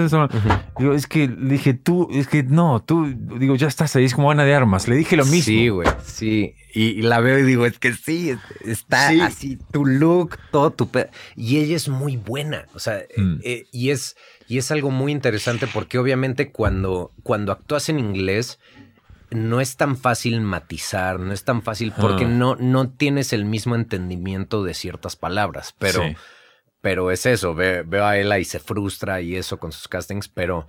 Digo, es que le dije, tú, es que no, tú, digo, ya estás ahí, es como Ana de Armas. Le dije lo mismo. Sí, güey, sí. Y, la veo y digo, es que sí, está así, tu look, todo tu... Y ella es muy buena, o sea, mm. eh, y, es, y es algo muy interesante porque obviamente cuando, cuando actúas en inglés no es tan fácil matizar, no es tan fácil porque ah. no, no tienes el mismo entendimiento de ciertas palabras, pero pero es eso, veo a ella y se frustra y eso con sus castings, pero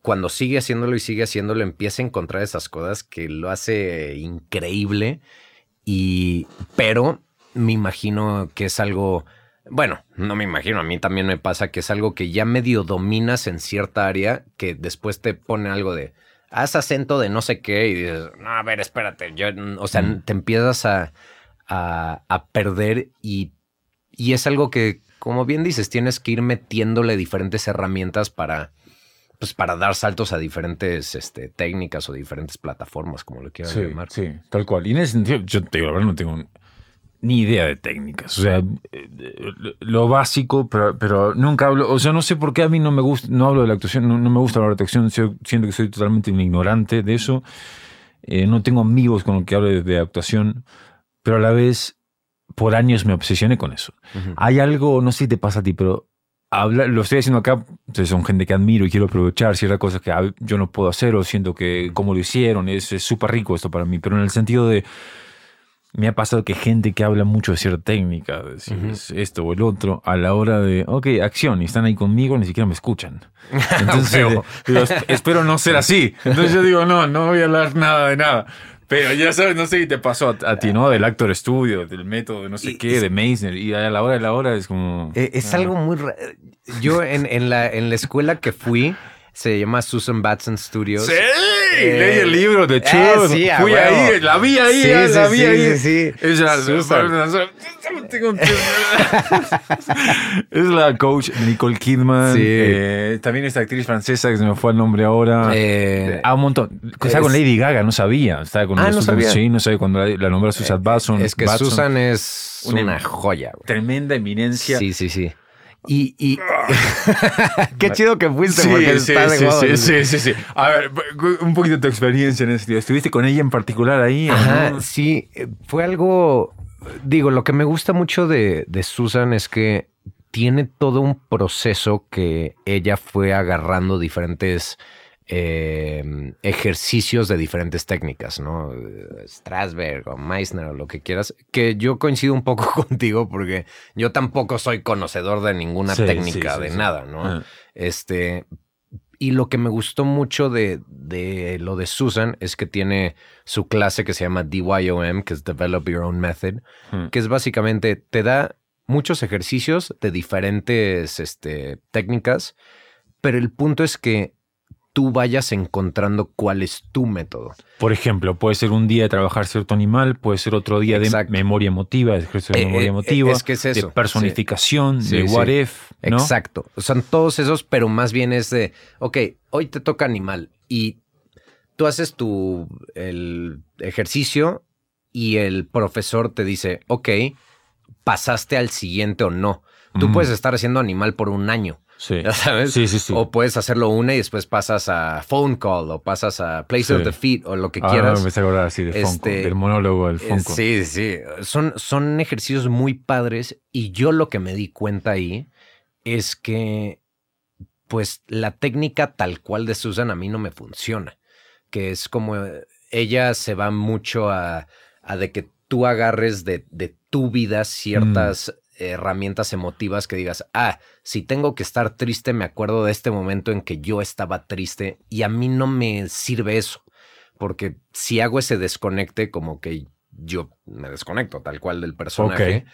cuando sigue haciéndolo y sigue haciéndolo, empieza a encontrar esas cosas que lo hace increíble. Y, pero me imagino que es algo, bueno, no me imagino, a mí también me pasa que es algo que ya medio dominas en cierta área, que después te pone algo de, haz acento de no sé qué y dices, no, a ver, espérate, yo, o sea, te empiezas a, a, a perder y y es algo que, como bien dices, tienes que ir metiéndole diferentes herramientas para, pues, para dar saltos a diferentes este, técnicas o diferentes plataformas, como lo quieras llamar. Sí, tal cual. Y en ese sentido, yo te digo, la verdad no tengo ni idea de técnicas. O sea, lo básico, pero, pero, nunca hablo, o sea, no sé por qué a mí no me gusta, no hablo de la actuación, no, me gusta hablar de actuación, siento que soy totalmente ignorante de eso. Eh, no tengo amigos con los que hable de actuación, pero a la vez por años me obsesioné con eso. Hay algo, no sé si te pasa a ti, pero habla, lo estoy haciendo acá, son gente que admiro y quiero aprovechar ciertas cosas que yo no puedo hacer o siento que como lo hicieron, es súper rico esto para mí, pero en el sentido de, me ha pasado que gente que habla mucho de cierta técnica, de esto o el otro, a la hora de, ok, acción, y están ahí conmigo, ni siquiera me escuchan. Entonces, espero no ser así. Entonces yo digo, no, no voy a hablar nada de nada. Pero ya sabes, no sé si te pasó a, ti, ¿no? Del Actor Studio, del método, no sé qué, de Meisner. Y a la hora de la hora es como. Eh, es, algo muy. Yo en, en, la, en la escuela que fui, se llama Susan Batson Studios. ¡Sí! Eh, leí el libro de Chuck. sí, Fui ahí, la vi ahí, sí, la vi ahí. Sí, sí, Es la, es la coach Nicole Kidman. Eh, también esta actriz francesa que se me fue el nombre ahora. Eh, ah, un montón. Estaba con Lady Gaga, no sabía. Estaba con ah, no sabía. Sí, no sabía cuando la, nombró Susan Batson. Es que Susan es una, joya. Tremenda eminencia. Sí, sí, sí. Y, y... qué chido que fuiste porque sí, está sí, sí, sí, sí, A ver, un poquito de tu experiencia en ese sentido. ¿Estuviste con ella en particular ahí? Ajá, sí. Fue algo. Digo, lo que me gusta mucho de, de Susan es que tiene todo un proceso que ella fue agarrando diferentes eh, ejercicios de diferentes técnicas, ¿no? Strasberg o Meissner o lo que quieras, que yo coincido un poco contigo porque yo tampoco soy conocedor de ninguna técnica, de nada, ¿no? Ah. Este, y lo que me gustó mucho de, de, lo de Susan es que tiene su clase que se llama DYOM, que es Develop Your Own Method, hmm. que es básicamente, te da muchos ejercicios de diferentes este, técnicas, pero el punto es que tú vayas encontrando cuál es tu método. Por ejemplo, puede ser un día de trabajar cierto animal, puede ser otro día de memoria emotiva, de ejercicio de eh, memoria eh, emotiva, es que es eso. de personificación, de what if. Exacto. Son todos esos, pero más bien es de, ok, hoy te toca animal y tú haces tu el ejercicio y el profesor te dice, ok, pasaste al siguiente o no. Tú puedes estar haciendo animal por un año Sí. ¿Ya sabes? Sí, sí, sí. O puedes hacerlo una y después pasas a phone call o pasas a place of the feet o lo que quieras. Ah, me así de este, del monólogo del phone call. Sí, sí. Son, son ejercicios muy padres y yo lo que me di cuenta ahí es que pues la técnica tal cual de Susan a mí no me funciona. Que es como ella se va mucho a, a de que tú agarres de, de tu vida ciertas herramientas emotivas que digas, ah, si tengo que estar triste, me acuerdo de este momento en que yo estaba triste y a mí no me sirve eso. porque si hago ese desconecte, como que yo me desconecto tal cual del personaje.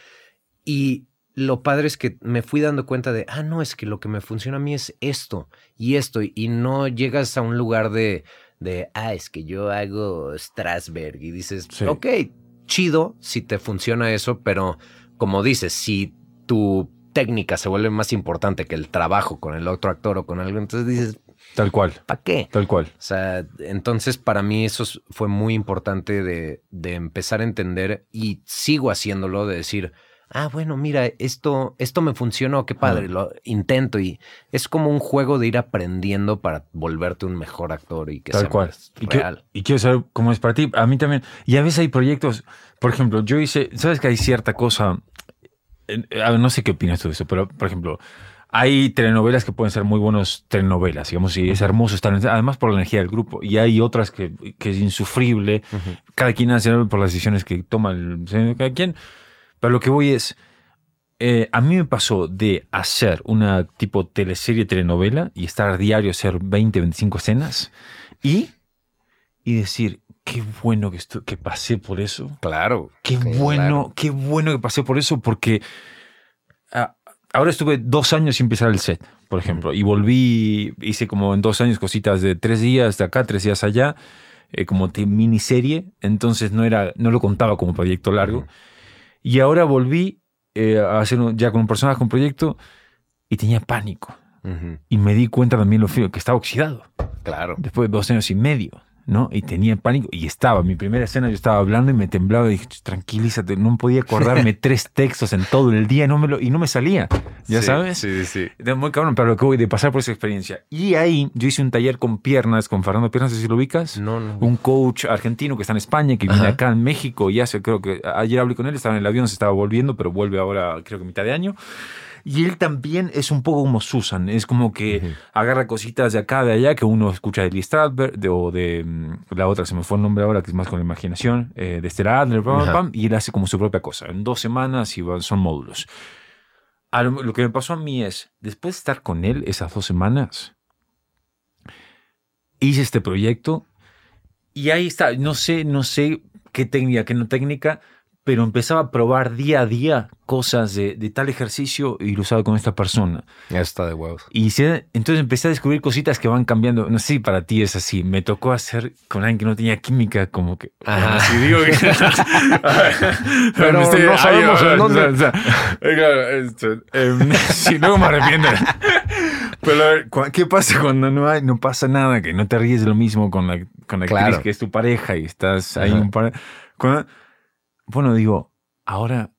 Y lo padre es que me fui dando cuenta de, ah, no, es que lo que me funciona a mí es esto y esto. Y no llegas a un lugar de, de ah, es que yo hago Strasberg y dices, Sí. ok, chido si te funciona eso, pero como dices, si tu técnica se vuelve más importante que el trabajo con el otro actor o con algo, entonces dices, Tal cual, ¿para qué? tal cual. O sea, entonces para mí eso fue muy importante de, de empezar a entender y sigo haciéndolo, de decir, ah, bueno, mira, esto, esto me funcionó, qué padre, lo intento y es como un juego de ir aprendiendo para volverte un mejor actor y que Tal sea cual. más Y, que- real. y quiero saber cómo es para ti. A mí también. Y a veces hay proyectos, por ejemplo, yo hice, sabes que hay cierta cosa, eh, a ver, no sé qué opinas tú de eso, pero por ejemplo, hay telenovelas que pueden ser muy buenos telenovelas, digamos, y es hermoso estar, además por la energía del grupo. Y hay otras que, que es insufrible. Cada quien hace por las decisiones que toma el, cada quien. Pero lo que voy es, eh, a mí me pasó de hacer una tipo teleserie, telenovela y estar a diario, hacer 20, 25 escenas y, y decir, qué bueno que, pasé por eso. Claro. Qué claro. bueno, qué bueno que pasé por eso porque ah, ahora estuve dos años sin empezar el set, por ejemplo, y volví, hice como en dos años cositas de tres días de acá, tres días allá, eh, como de miniserie, entonces no, era, no lo contaba como proyecto largo. Y ahora volví eh, a hacer un- ya con un personaje, un proyecto, y tenía pánico. Y me di cuenta también lo frío, que estaba oxidado Claro. después de dos años y medio, ¿no? Y tenía pánico. Y estaba, mi primera escena yo estaba hablando y me temblaba y dije, tranquilízate, no podía acordarme tres textos en todo el día no me lo, y no me salía, ¿ya Sí, sabes? Sí, sí, sí. De muy cabrón, pero lo que voy de pasar por esa experiencia. Y ahí yo hice un taller con piernas, con Fernando Piernas, si lo ubicas. No, no. Un coach argentino que está en España, que viene Ajá. acá en México, y hace, creo que ayer hablé con él, estaba en el avión, se estaba volviendo, pero vuelve ahora, creo que mitad de año. Y él también es un poco como Susan, es como que Ujú. agarra cositas de acá, de allá, que uno escucha de Lee Strasberg, de- o de mm, la otra, se me fue el nombre ahora, que es más con la imaginación, eh, de Stella Adler, pam, Ajá. pam, y él hace como su propia cosa. En dos semanas y son módulos. A lo, lo que me pasó a mí es, después de estar con él esas dos semanas, hice este proyecto y ahí está, no sé, no sé qué técnica, qué no técnica, pero empezaba a probar día a día cosas de, de tal ejercicio y lo usaba con esta persona. Ya está de huevos. Y se- entonces empecé a descubrir cositas que van cambiando. No sé si para ti es así. Me tocó hacer con alguien que no tenía química, como que. Ajá. si digo que- Pero Me estoy- no sabemos ay, en dónde. o sea, claro, esto, em, sí, luego me arrepiento. Pero a ver, ¿qué pasa cuando no hay, no pasa nada? Que no te ríes lo mismo con la, con la actriz que es tu pareja y estás ahí Ajá. un par. cuando- bueno, digo, ahora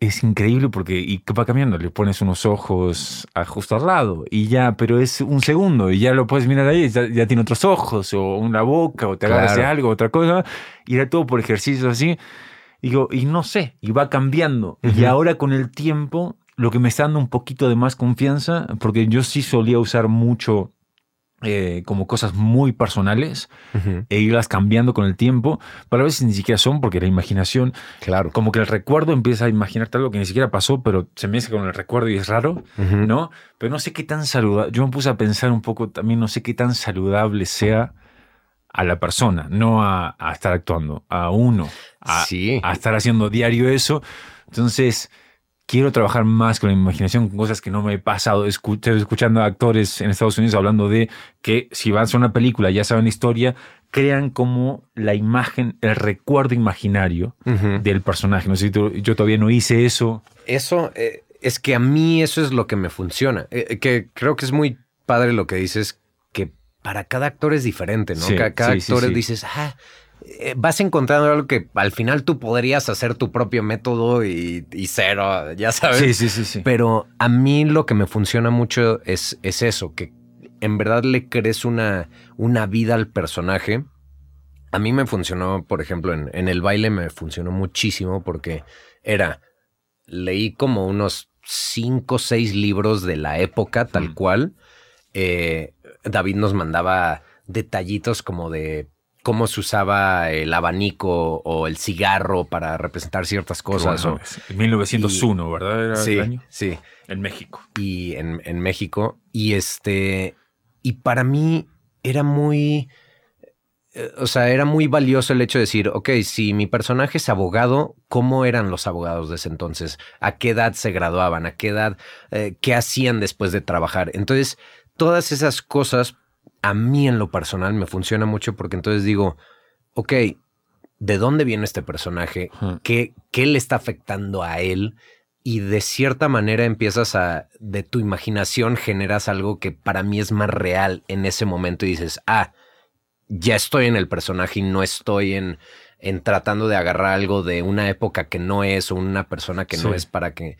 es increíble porque y va cambiando, le pones unos ojos a justo al lado y ya, pero es un segundo y ya lo puedes mirar ahí, ya, ya tiene otros ojos o una boca o te agarras de Claro. algo, otra cosa, y era todo por ejercicios así. Digo, y no sé, y va cambiando. Y ahora con el tiempo, lo que me está dando un poquito de más confianza, porque yo sí solía usar mucho eh, como cosas muy personales Ujú, e irlas cambiando con el tiempo, pero a veces ni siquiera son porque la imaginación, Claro. como que el recuerdo empieza a imaginarte algo que ni siquiera pasó, pero se mezcla con el recuerdo y es raro. ¿no? Pero no sé qué tan saludable, yo me puse a pensar un poco también, no sé qué tan saludable sea a la persona, no a, a estar actuando, a uno, a, Sí. a estar haciendo diario eso. Entonces, quiero trabajar más con la imaginación, con cosas que no me he pasado. Estoy escuchando a actores en Estados Unidos hablando de que si van a hacer una película, ya saben la historia, crean como la imagen, el recuerdo imaginario del personaje. No sé si tú- yo todavía no hice eso. Eso eh, es que a mí eso es lo que me funciona. Eh, que creo que es muy padre lo que dices, que para cada actor es diferente, ¿no? Sí, cada sí, actor sí. dices, ah, eh, vas encontrando algo que al final tú podrías hacer tu propio método y, y cero, ya sabes. Sí, sí, sí, sí. Pero a mí lo que me funciona mucho es, es eso, que en verdad le crees una, una vida al personaje. A mí me funcionó, por ejemplo, en, en el baile me funcionó muchísimo porque era, leí como unos cinco o seis libros de la época tal Mm. cual. Eh, David nos mandaba detallitos como de cómo se usaba el abanico o el cigarro para representar ciertas cosas. Bueno, o- es 1901, ¿verdad? Era sí, el año. sí En México. y en, en México. Y este. Y para mí era muy. eh, o sea, era muy valioso el hecho de decir, ok, si mi personaje es abogado, ¿cómo eran los abogados de ese entonces? ¿A qué edad se graduaban? ¿A qué edad? Eh, ¿Qué hacían después de trabajar? Entonces, todas esas cosas a mí en lo personal me funciona mucho porque entonces digo, ok, ¿de dónde viene este personaje? ¿Qué, qué le está afectando a él? y de cierta manera empiezas a, de tu imaginación generas algo que para mí es más real en ese momento y dices, ah, ya estoy en el personaje y no estoy en, en tratando de agarrar algo de una época que no es o una persona que no es para que...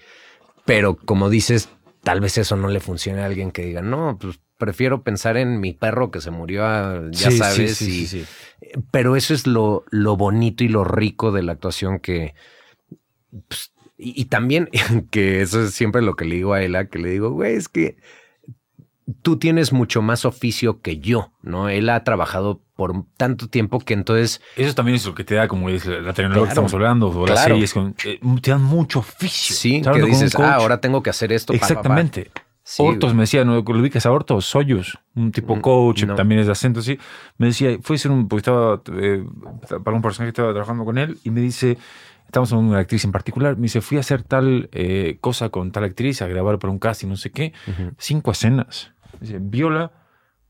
Pero como dices, tal vez eso no le funcione a alguien que diga, no, pues prefiero pensar en mi perro que se murió, ya sabes. y, pero eso es lo, lo bonito y lo rico de la actuación que... Pues, y, también, que eso es siempre lo que le digo a Ela, que le digo, güey, es que tú tienes mucho más oficio que yo, ¿no? Él ha trabajado por tanto tiempo que entonces... Eso también es lo que te da, como es la telenovela que estamos hablando, o las series, eh, te dan mucho oficio. Sí, que dices, ah, ahora tengo que hacer esto. Exactamente. Hortos me decía, ¿no? ¿Lo ubicas a Hortos? Soyuz, un tipo mm, coach, también es de acento, sí. Me decía, fue a ser un, porque estaba, eh, para un personaje que estaba trabajando con él, y me dice, estamos hablando de una actriz en particular, me dice, fui a hacer tal eh, cosa con tal actriz, a grabar para un casting, no sé qué, cinco escenas. Dice, viola,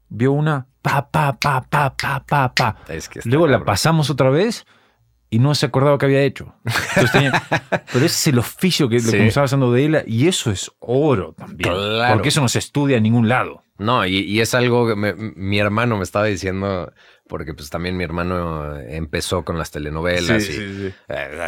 vio una, pa, pa, pa, pa, pa, pa, pa. Luego la pasamos otra vez y no se acordaba que había hecho. pero ese es el oficio que, estaba haciendo de ella y eso es oro también. Porque eso no se estudia en ningún lado. No, y, es algo que mi hermano me estaba diciendo porque pues también mi hermano empezó con las telenovelas y sí,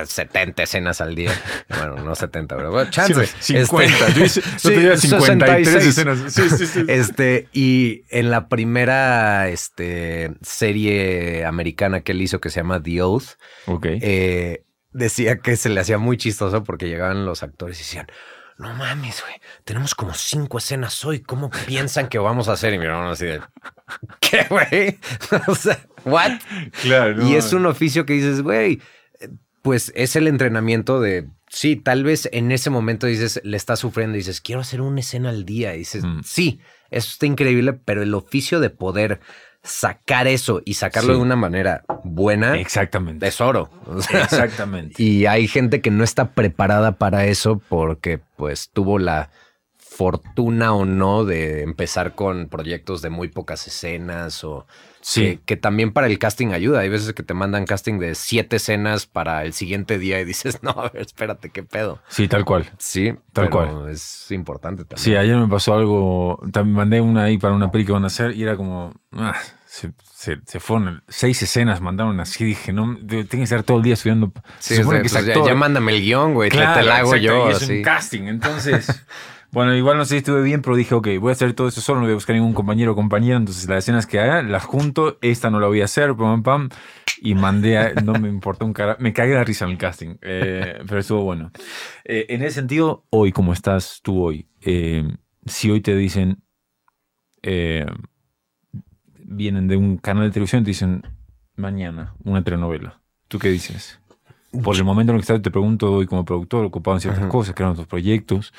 70 eh, escenas al día. Bueno, no 70, pero bueno, chance. 50. Este, yo 53 escenas. Sí, sí, sí. Este, y en la primera este, serie americana que él hizo que se llama The Oath, eh, decía que se le hacía muy chistoso porque llegaban los actores y decían, no mames, güey, tenemos como cinco escenas hoy, ¿cómo piensan que vamos a hacer? Y mi hermano así de, ¿qué, güey? o sea, ¿what? Claro. Y es un oficio que dices, güey, pues es el entrenamiento de, sí, tal vez en ese momento dices, le estás sufriendo y dices, quiero hacer una escena al día. Y dices, mm. sí, eso está increíble, pero el oficio de poder sacar eso y sacarlo de una manera buena. Exactamente. Es oro. Exactamente. Y hay gente que no está preparada para eso porque pues tuvo la fortuna o no de empezar con proyectos de muy pocas escenas o sí. que, también para el casting ayuda. Hay veces que te mandan casting de siete escenas para el siguiente día y dices, no, a ver, espérate, qué pedo. Sí, tal cual. Sí, tal cual. Es importante también. Sí, ayer me pasó algo, también mandé una ahí para una peli que van a hacer y era como, ah, se, se, fueron seis escenas, mandaron así. Dije, no, tengo que estar todo el día estudiando. Sí, que pues ya, mándame el guion, güey, claro, te, te, hago yo. es un casting, entonces. Bueno, igual no sé si estuve bien, pero dije, ok, voy a hacer todo eso solo, no voy a buscar ningún compañero o compañera, entonces las escenas que haga las junto, esta no la voy a hacer, pam, pam, y mandé, a, no me importa un cara, me cagué de risa en el casting, eh, pero estuvo bueno. Eh, en ese sentido, hoy, como estás tú hoy, eh, si hoy te dicen, vienen de un canal de televisión y te dicen, mañana, una telenovela, ¿tú qué dices? Por el momento en el que estás, te pregunto hoy como productor, ocupado en ciertas cosas, creando otros proyectos,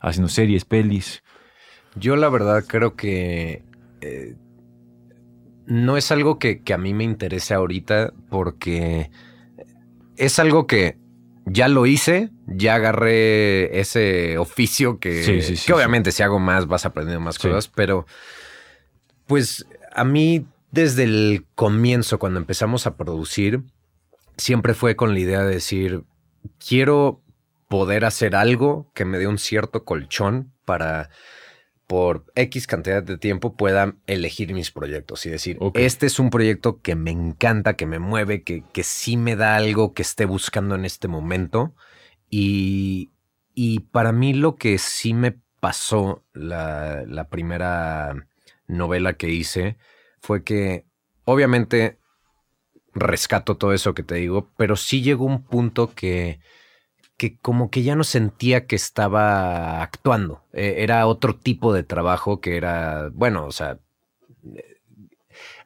haciendo series, pelis? Yo la verdad creo que eh, no es algo que, a mí me interese ahorita porque es algo que ya lo hice, ya agarré ese oficio que, que obviamente si hago más vas aprendiendo más cosas, pero pues a mí desde el comienzo, cuando empezamos a producir, siempre fue con la idea de decir, quiero poder hacer algo que me dé un cierto colchón para por X cantidad de tiempo pueda elegir mis proyectos y decir, este es un proyecto que me encanta, que me mueve, que, que sí me da algo que esté buscando en este momento. Y, y para mí lo que sí me pasó la, la primera novela que hice fue que obviamente rescato todo eso que te digo, pero sí llegó un punto que que como que ya no sentía que estaba actuando. Eh, era otro tipo de trabajo que era, bueno, o sea,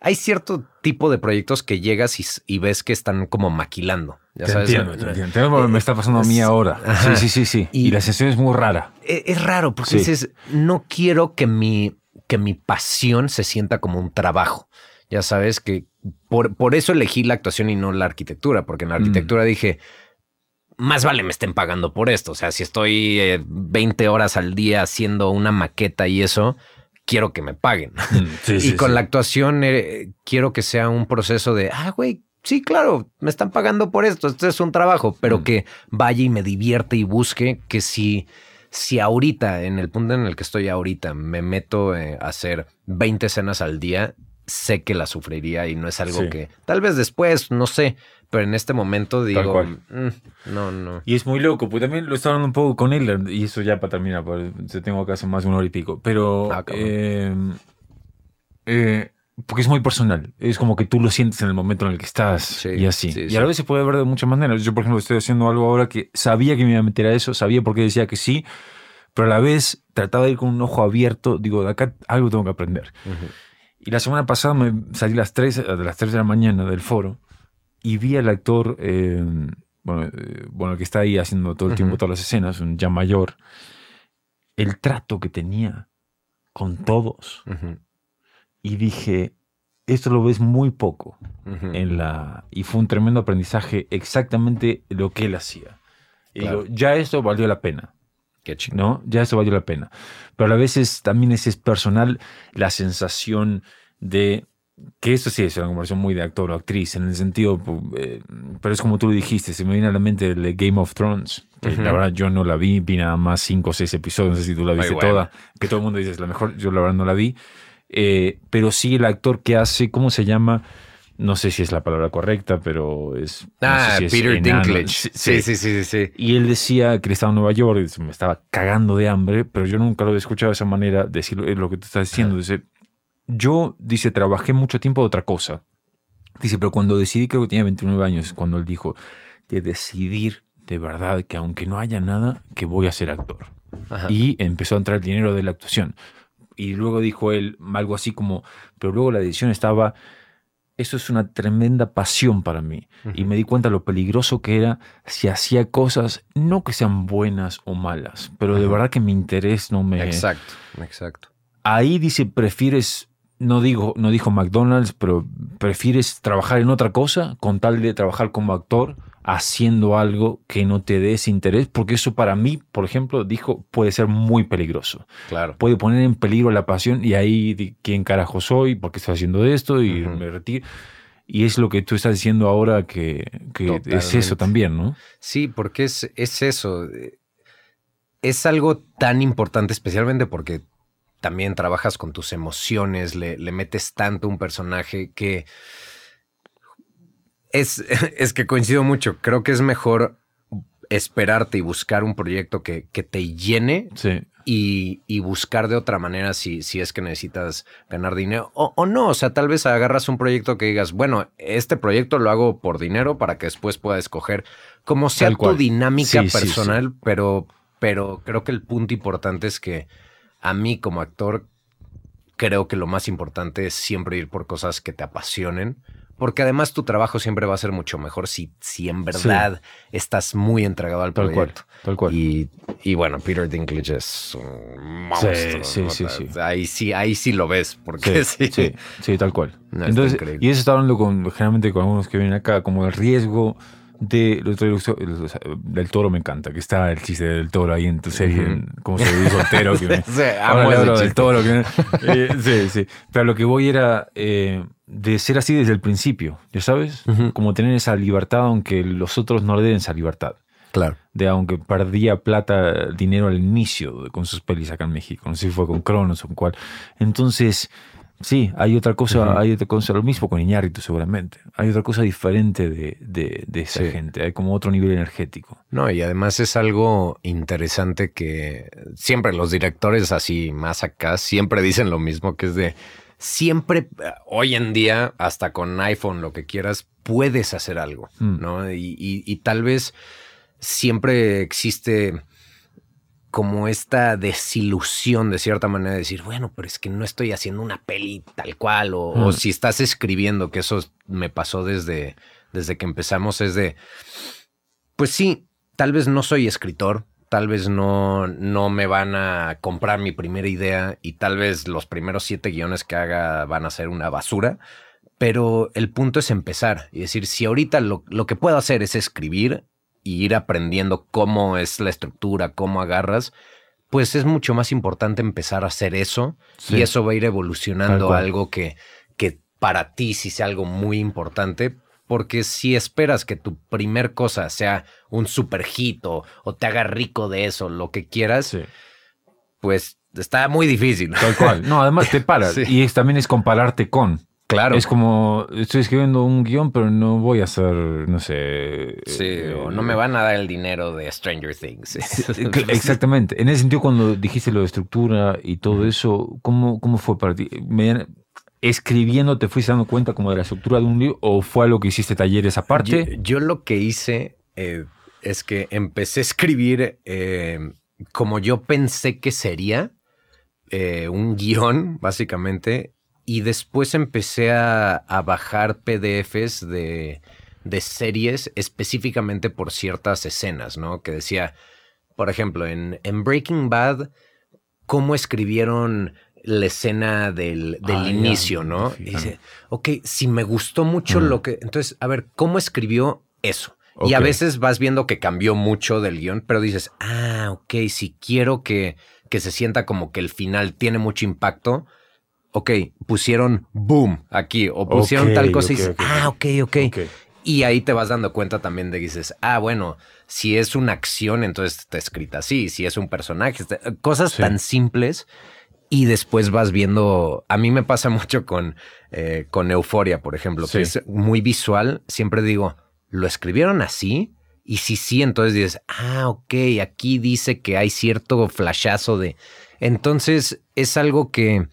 hay cierto tipo de proyectos que llegas y, ves que están como maquilando. Ya sabes, entiendo, entiendo. me está pasando a mí ahora. Sí, sí, sí, sí. Y, la sesión es muy rara. E, es, raro porque dices, no quiero que mi, que mi pasión se sienta como un trabajo. ya sabes que por, por eso elegí la actuación y no la arquitectura, porque en la arquitectura dije, más vale me estén pagando por esto. O sea, si estoy eh, 20 horas al día haciendo una maqueta y eso, quiero que me paguen. Sí, y sí, con sí. la actuación eh, quiero que sea un proceso de, ah, güey, sí, claro, me están pagando por esto, esto es un trabajo, pero Mm. que vaya y me divierte y busque que si, si ahorita, en el punto en el que estoy ahorita, me meto eh, a hacer 20 escenas al día, sé que la sufriría y no es algo Sí. que tal vez después, no sé, pero en este momento digo. "Mm, no, no. Y es muy loco, pues también lo estaba hablando un poco con él, y eso ya para terminar, te tengo acá hace más de una hora y pico. Pero. Ah, eh, eh, porque es muy personal. Es como que tú lo sientes en el momento en el que estás Sí, y así. sí, y a la vez se puede ver de muchas maneras. Yo, por ejemplo, estoy haciendo algo ahora que sabía que me iba a meter a eso, sabía por qué decía que sí, pero a la vez trataba de ir con un ojo abierto. Digo, de acá algo tengo que aprender. Ujú. Y la semana pasada me salí a las 3, a las 3 de la mañana del foro y vi al actor, eh, bueno, eh, bueno, el que está ahí haciendo todo el tiempo Ujú. todas las escenas, un ya mayor, el trato que tenía con todos. Ujú, Y dije, esto lo ves muy poco en la... Y fue un tremendo aprendizaje exactamente lo que él hacía. Y Claro. digo, ya esto valió la pena. Qué chingón. ¿no? Ya eso valió la pena. Pero a veces también es, es personal la sensación de que eso sí es una conversación muy de actor o actriz, en el sentido, eh, pero es como tú lo dijiste, se me viene a la mente el Game of Thrones, que la verdad yo no la vi, vi nada más cinco o seis episodios, no sé si tú la viste toda, que todo el mundo dice es la mejor, yo la verdad no la vi, Eh, pero sí el actor que hace, ¿cómo se llama? No sé si es la palabra correcta, pero es... no Ah, sé si es Peter. Dinklage. Sí, Sí, sí. sí, sí, sí. sí. Y él decía que él estaba en Nueva York me estaba cagando de hambre, pero yo nunca lo había escuchado de esa manera decir lo- lo que tú estás diciendo. Dice, yo, dice, trabajé mucho tiempo de otra cosa. Dice, pero cuando decidí, creo que tenía 29 años, cuando él dijo, de decidir de verdad que aunque no haya nada, que voy a ser actor. Ajá. Y empezó a entrar el dinero de la actuación. Y luego dijo él algo así como, pero luego la decisión estaba, eso es una tremenda pasión para mí. Y me di cuenta lo peligroso que era si hacía cosas, no que sean buenas o malas, pero de verdad que mi interés no me... Exacto, exacto. Ahí dice, prefieres, no, digo, no dijo McDonald's, pero prefieres trabajar en otra cosa con tal de trabajar como actor haciendo algo que no te dé ese interés, porque eso para mí, por ejemplo, dijo, puede ser muy peligroso Claro. puede poner en peligro la pasión y ahí quién carajo soy, por qué estoy haciendo esto y Ujú. me retiro. Y es lo que tú estás diciendo ahora que, que es eso también, ¿no? Sí, porque es, es eso. eh, Es algo tan importante, especialmente porque también trabajas con tus emociones, le, le metes tanto a un personaje que es, es que coincido mucho. Creo que es mejor esperarte y buscar un proyecto que, que te llene Sí. y, y buscar de otra manera si, si es que necesitas ganar dinero o, o no. O sea, tal vez agarras un proyecto que digas, bueno, este proyecto lo hago por dinero para que después pueda escoger como sea tu dinámica Sí, sí, personal, Pero, pero creo que el punto importante es que a mí como actor creo que lo más importante es siempre ir por cosas que te apasionen. Porque además tu trabajo siempre va a ser mucho mejor si, si en verdad estás muy entregado al Tal cual, proyecto. tal cual. Y, y bueno, Peter Dinklage es un monstruo. sí, ¿no? sí, sí. Ahí sí, ahí sí lo ves, porque sí. Sí, sí, tal cual. No, Entonces, y eso está hablando con, generalmente con algunos que vienen acá, como el riesgo de, del toro me encanta, que está el chiste del toro ahí en tu serie, cómo se dice soltero. Que me- Sí, Ahora hablo del toro. que- eh, sí, sí. Pero lo que voy era eh, de ser así desde el principio, ¿ya sabes? Como tener esa libertad, aunque los otros no le den esa libertad. Claro. De aunque perdía plata, dinero al inicio con sus pelis acá en México. No sé si fue con Cronos o con cuál. Entonces, sí, hay otra cosa, hay otra cosa, lo mismo con Iñárritu seguramente. Hay otra cosa diferente de, de- de esa Sí. gente. Hay como otro nivel energético. No, y además es algo interesante que siempre los directores así más acá siempre dicen lo mismo, que es de siempre, hoy en día, hasta con iPhone, lo que quieras, puedes hacer algo, Mm. ¿no? Y, y- y tal vez siempre existe como esta desilusión de cierta manera de decir, bueno, pero es que no estoy haciendo una peli tal cual, o, o si estás escribiendo, que eso me pasó desde, desde que empezamos, es de, pues sí, tal vez no soy escritor, tal vez no, no me van a comprar mi primera idea y tal vez los primeros siete guiones que haga van a ser una basura, Pero el punto es empezar y decir, si ahorita lo, lo que puedo hacer es escribir y ir aprendiendo cómo es la estructura, cómo agarras, pues es mucho más importante empezar a hacer eso Sí. y eso va a ir evolucionando a algo que, que para ti sí sea algo muy importante. Porque si esperas que tu primer cosa sea un super hit o, o te haga rico de eso, lo que quieras, Sí. pues está muy difícil. Tal cual. No, además te paras. Sí. Y es, también es compararte con. Claro. Es como, estoy escribiendo un guion, pero no voy a hacer, no sé. Sí, eh, o no me van a dar el dinero de Stranger Things. Exactamente. En ese sentido, cuando dijiste lo de estructura y todo eso, ¿cómo, cómo fue para ti? Me- ¿Escribiendo te fuiste dando cuenta como de la estructura de un libro o fue algo que hiciste talleres aparte? Yo, yo lo que hice eh, es que empecé a escribir eh, como yo pensé que sería un guion, básicamente, y después empecé a, a bajar PDFs de, de series específicamente por ciertas escenas, ¿no? Que decía, por ejemplo, en, en Breaking Bad, cómo escribieron la escena del, del Ah, inicio, ¿no? Y dice, ok, si me gustó mucho Mm. lo que... Entonces, a ver, ¿cómo escribió eso? Y a veces vas viendo que cambió mucho del guion, pero dices, ah, ok, si quiero que, que se sienta como que el final tiene mucho impacto, ok, pusieron boom aquí, o pusieron Ok, tal cosa y ok, dices, ok, ah, ok, ok. Ok. Y ahí te vas dando cuenta también de que dices, ah, bueno, si es una acción, entonces está escrita así, si es un personaje, está- cosas Sí. tan simples. Y después vas viendo, a mí me pasa mucho con, eh, con Euforia, por ejemplo, Sí. que es muy visual. Siempre digo, ¿lo escribieron así? Y si sí, entonces dices, ah, ok, aquí dice que hay cierto flashazo de... Entonces es algo que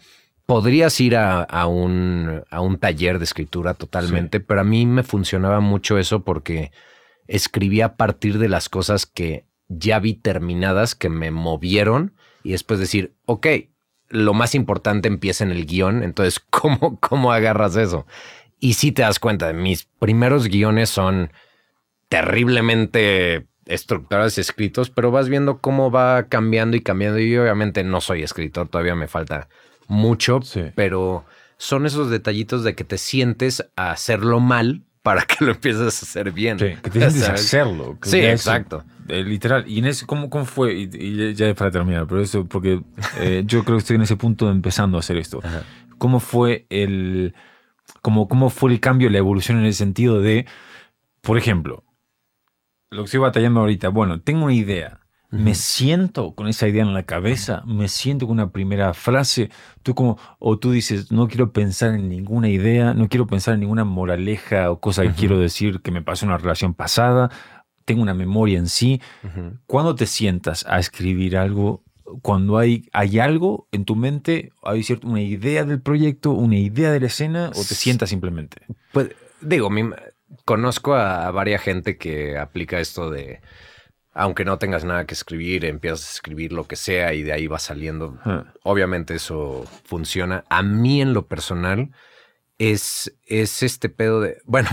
podrías ir a, a un, a un taller de escritura totalmente, pero a mí me funcionaba mucho eso porque escribía a partir de las cosas que ya vi terminadas, que me movieron y después decir, ok, lo más importante empieza en el guion, entonces, ¿cómo, cómo agarras eso? Y si te das cuenta, mis primeros guiones son terriblemente estructurados escritos, pero vas viendo cómo va cambiando y cambiando. Y obviamente no soy escritor, todavía me falta mucho, Sí. pero son esos detallitos de que te sientes a hacerlo mal para que lo empieces a hacer bien. Sí, que te sientes a ¿Sabes? hacerlo. que Sí, eso, exacto. eh, literal. Y en ese, ¿cómo, cómo fue? Y, y ya para terminar, pero eso, porque eh, yo creo que estoy en ese punto de empezando a hacer esto. Ajá. ¿Cómo fue el. Cómo, cómo fue el cambio, la evolución en el sentido de, por ejemplo, lo que estoy batallando ahorita, bueno, tengo una idea. Me siento con esa idea en la cabeza, me siento con una primera frase, tú como, o tú dices, no quiero pensar en ninguna idea, no quiero pensar en ninguna moraleja o cosa que Ujú. quiero decir que me pasó en una relación pasada, tengo una memoria en sí. Ujú. Cuando te sientas a escribir algo, cuando hay, hay algo en tu mente, hay cierto, una idea del proyecto, una idea de la escena, o te sientas simplemente. Pues digo, mi- conozco a, a varias gente que aplica esto de, aunque no tengas nada que escribir, empiezas a escribir lo que sea y de ahí va saliendo. Ah, Obviamente eso funciona. A mí en lo personal es, es este pedo de, bueno,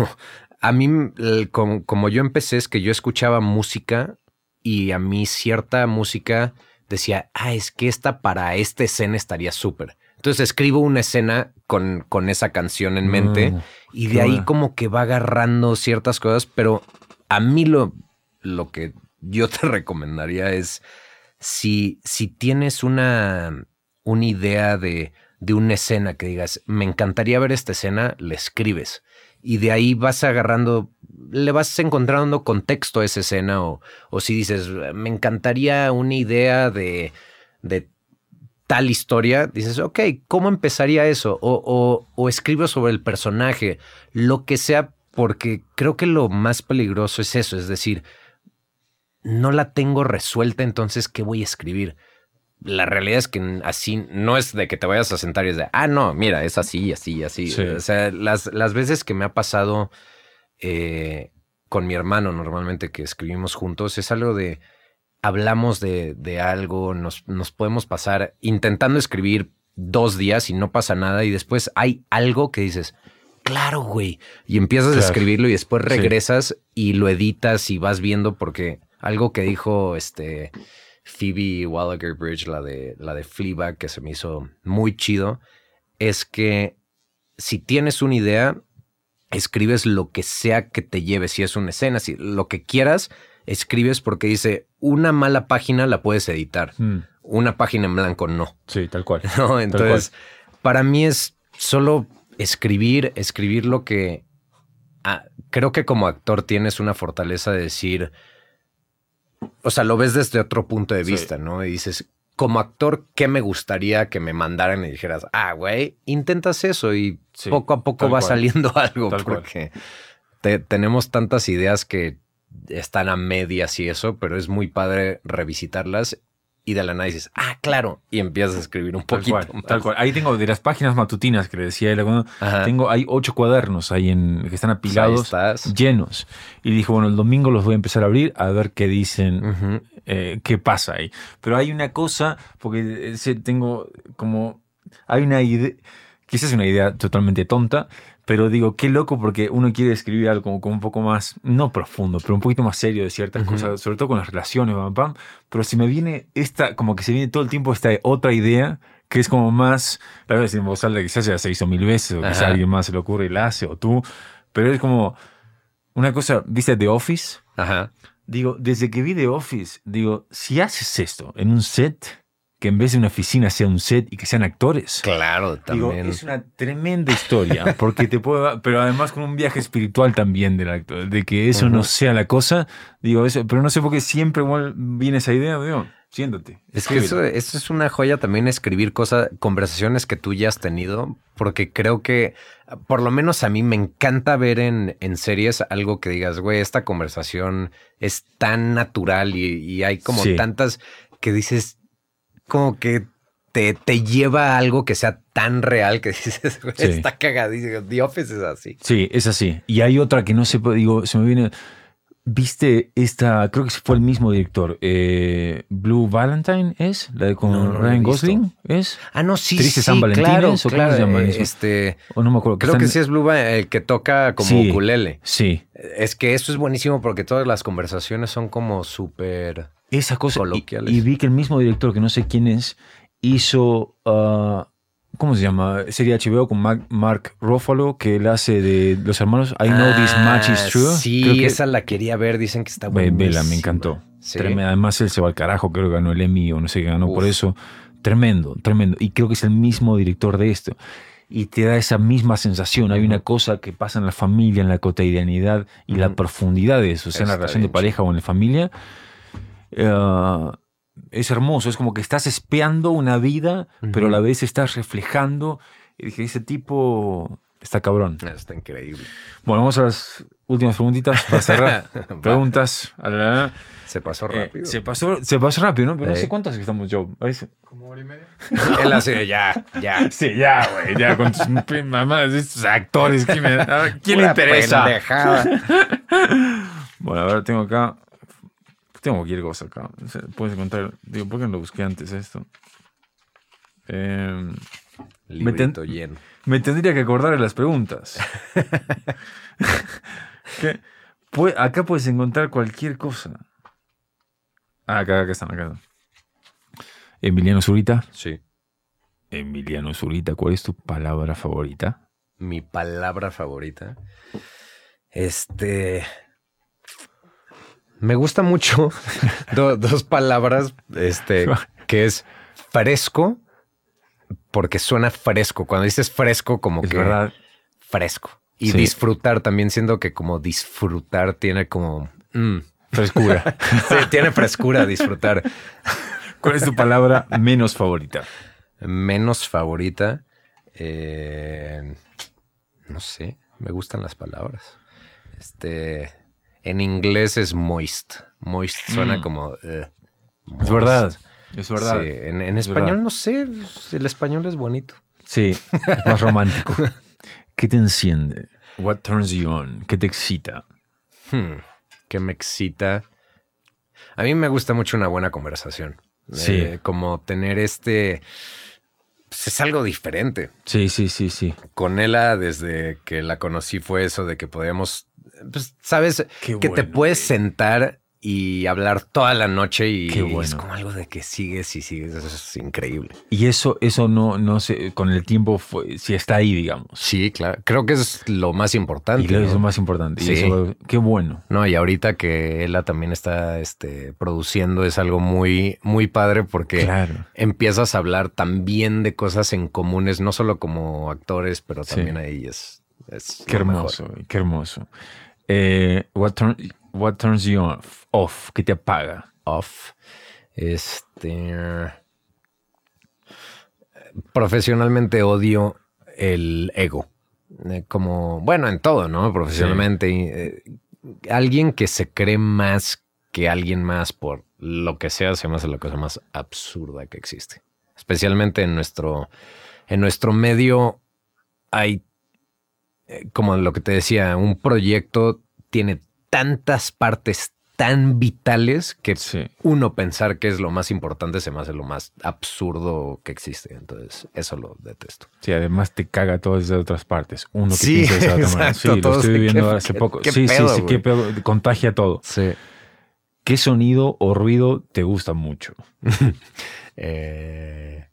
a mí el- como, como yo empecé es que yo escuchaba música y a mí cierta música decía, ah, es que esta para esta escena estaría súper. Entonces escribo una escena con, con esa canción en mente mm, y de ahí bueno. como que va agarrando ciertas cosas, pero a mí lo, lo que yo te recomendaría es si, si tienes una, una idea de, de una escena que digas, me encantaría ver esta escena, le escribes. Y de ahí vas agarrando, le vas encontrando contexto a esa escena. O, o si dices, me encantaría una idea de, de tal historia, dices, ok, ¿cómo empezaría eso? O, o, o escribo sobre el personaje, lo que sea, porque creo que lo más peligroso es eso, es decir, no la tengo resuelta, entonces, ¿qué voy a escribir? La realidad es que así no es de que te vayas a sentar y es de, ah, no, mira, es así, así, así. Sí. O sea, las, las veces que me ha pasado eh, con mi hermano normalmente que escribimos juntos, es algo de, hablamos de, de algo, nos, nos podemos pasar intentando escribir dos días y no pasa nada y después hay algo que dices, claro, güey, y empiezas a escribirlo y después Sí. regresas y lo editas y vas viendo porque algo que dijo este Phoebe Wallager Bridge, la de, la de Fleabag, que se me hizo muy chido, es que si tienes una idea, escribes lo que sea que te lleve, si es una escena, si lo que quieras, escribes porque dice, una mala página la puedes editar, Mm. una página en blanco no. Sí, tal cual. ¿no? Entonces, para mí es solo escribir, escribir lo que... ah, creo que como actor tienes una fortaleza de decir, o sea, lo ves desde otro punto de Sí. vista, ¿no? Y dices, como actor, ¿qué me gustaría que me mandaran y dijeras, ah, güey, intentas eso y Sí, poco a poco va cual. saliendo algo Tal porque te- tenemos tantas ideas que están a medias y eso, pero es muy padre revisitarlas y de la nada dices, ah, claro, y empiezas a escribir un Tal poquito cual, más. tal cual. Ahí tengo de las páginas matutinas que le decía él, tengo, hay ocho cuadernos ahí en, que están Pues apilados, llenos. Y dijo, bueno, el domingo los voy a empezar a abrir a ver qué dicen, Ujú. eh, qué pasa ahí. Pero hay una cosa, porque ese tengo como, hay una idea, quizás una idea totalmente tonta, pero digo, qué loco porque uno quiere escribir algo como, como un poco más, no profundo, pero un poquito más serio de ciertas Ujú. cosas, sobre todo con las relaciones, pam, pam. Pero si me viene esta, como que se viene todo el tiempo esta otra idea, que es como más, la verdad, en voz alta, quizás ya se hizo mil veces, o quizás alguien más se le ocurre y la hace, o tú, pero es como una cosa, ¿viste The Office? Ajá. Digo, desde que vi The Office, digo, si haces esto en un set, que en vez de una oficina sea un set y que sean actores. Claro, Digo, también. es una tremenda historia, porque te puedo, pero además con un viaje espiritual también del actor, de que eso no sea la cosa, digo, eso, pero no sé por qué siempre igual viene esa idea, digo, siéntate. Es que eso, eso es una joya también escribir cosas, conversaciones que tú ya has tenido, porque creo que por lo menos a mí me encanta ver en, en series algo que digas, güey, esta conversación es tan natural y, y hay como Sí. tantas que dices, como que te, te lleva a algo que sea tan real que dices, Sí. está cagadísimo. The Office es así. Sí, es así. Y hay otra que no sé, digo, se me viene. ¿Viste esta? Creo que fue el mismo director. eh, Blue Valentine es, la de con No, no Ryan. Gosling, ¿es? Ah, no, sí, Tristes sí, San Valentines, claro, ¿o claro. se llama eso? Este, O no me acuerdo. creo que están- sí es Blue, el que toca como Sí. ukulele. Sí, Es que eso es buenísimo porque todas las conversaciones son como súper... esa cosa. Y, y vi que el mismo director, que no sé quién es, hizo. ah, ¿Cómo se llama? Sería HBO con Mark, Mark Ruffalo, que él hace de los hermanos I Know This Match Is Ah, True. Sí, Creo que- esa la quería ver, dicen que está buena. Vela, me encantó. Sí. Tremendo. Además, él se va al carajo, creo que ganó el Emmy o no sé qué ganó por eso. Tremendo, tremendo. Y creo que es el mismo director de esto. Y te da esa misma sensación. Hay una cosa que pasa en la familia, en la cotidianidad y la Ujú. profundidad de eso, sea en la relación de pareja o en la familia. Eh, es hermoso. Es como que estás espiando una vida, pero a la vez estás reflejando. Y dije, ese tipo está cabrón. Está increíble. Bueno, vamos a las últimas preguntitas para cerrar. Preguntas. a la- Se pasó eh, rápido. se, pasó, se pasó rápido, ¿no? Pero no sé cuántas que estamos yo. Como hora y media. Él hace, ya, ya. Sí, ya, güey. Ya con tus de estos actores. ¿Quién, me- a ver, ¿quién le interesa? pendejada. Bueno, a ver, tengo acá. Tengo cualquier cosa acá. Puedes encontrar. Digo, ¿por qué no lo busqué antes esto? Eh, Librito lleno. me tendría que acordar de las preguntas. Acá puedes encontrar cualquier cosa. Ah, acá, acá están, acá están. Emiliano Zurita. Sí. Emiliano Zurita, ¿cuál es tu palabra favorita? Mi palabra favorita. Este. Me gusta mucho do- dos palabras, este, que es fresco, porque suena fresco. Cuando dices fresco, como Es que verdad. fresco. Y Sí. disfrutar también, siendo que como disfrutar tiene como. mm, Frescura. sí, tiene frescura disfrutar. ¿Cuál es tu palabra menos favorita? Menos favorita. eh, no sé, me gustan las palabras. Este. En inglés es moist. Moist suena Mm. como. eh, Es verdad. Es verdad. Sí, en, en Es español verdad. no sé. El español es bonito. Sí, es más romántico. ¿Qué te enciende? What turns you on? ¿Qué te excita? Hmm, que me excita. A mí me gusta mucho una buena conversación. Sí. Eh, como tener este. pues, es algo diferente. Sí, sí, sí, sí. Con Ella, desde que la conocí, fue eso de que podíamos. Pues, sabes, Qué que te puedes güey. sentar y hablar toda la noche y Qué bueno. es como algo de que sigues y sigues. Eso es increíble. Y eso, eso no, no sé, con el tiempo fue, si está ahí, digamos. Sí, claro. Creo que es lo más importante. Y creo que es lo más importante. Y Sí. eso, qué bueno. No, y ahorita que Ella también está este, produciendo es algo muy, muy padre porque Claro. empiezas a hablar también de cosas en comunes, no solo como actores, pero también ahí es, es Qué mejor. hermoso, qué hermoso. Eh, what, turn- what turns you off? Off, ¿qué te apaga? Off. Este. Profesionalmente odio el ego. Eh, Como, bueno, en todo, ¿no? Profesionalmente. eh, alguien que se cree más que alguien más por lo que sea, se me hace la cosa más absurda que existe. Especialmente en nuestro, en nuestro medio hay, como lo que te decía, un proyecto tiene tantas partes tan vitales que Sí. uno pensar que es lo más importante se me hace lo más absurdo que existe. Entonces, eso lo detesto. Sí, además te caga todas esas otras partes. Uno que Sí, piensa de esa otra manera. Sí, lo estoy viviendo qué- hace qué- poco. qué sí, pedo, sí, sí, qué pedo, contagia todo. Sí. ¿Qué sonido o ruido te gusta mucho? Eh,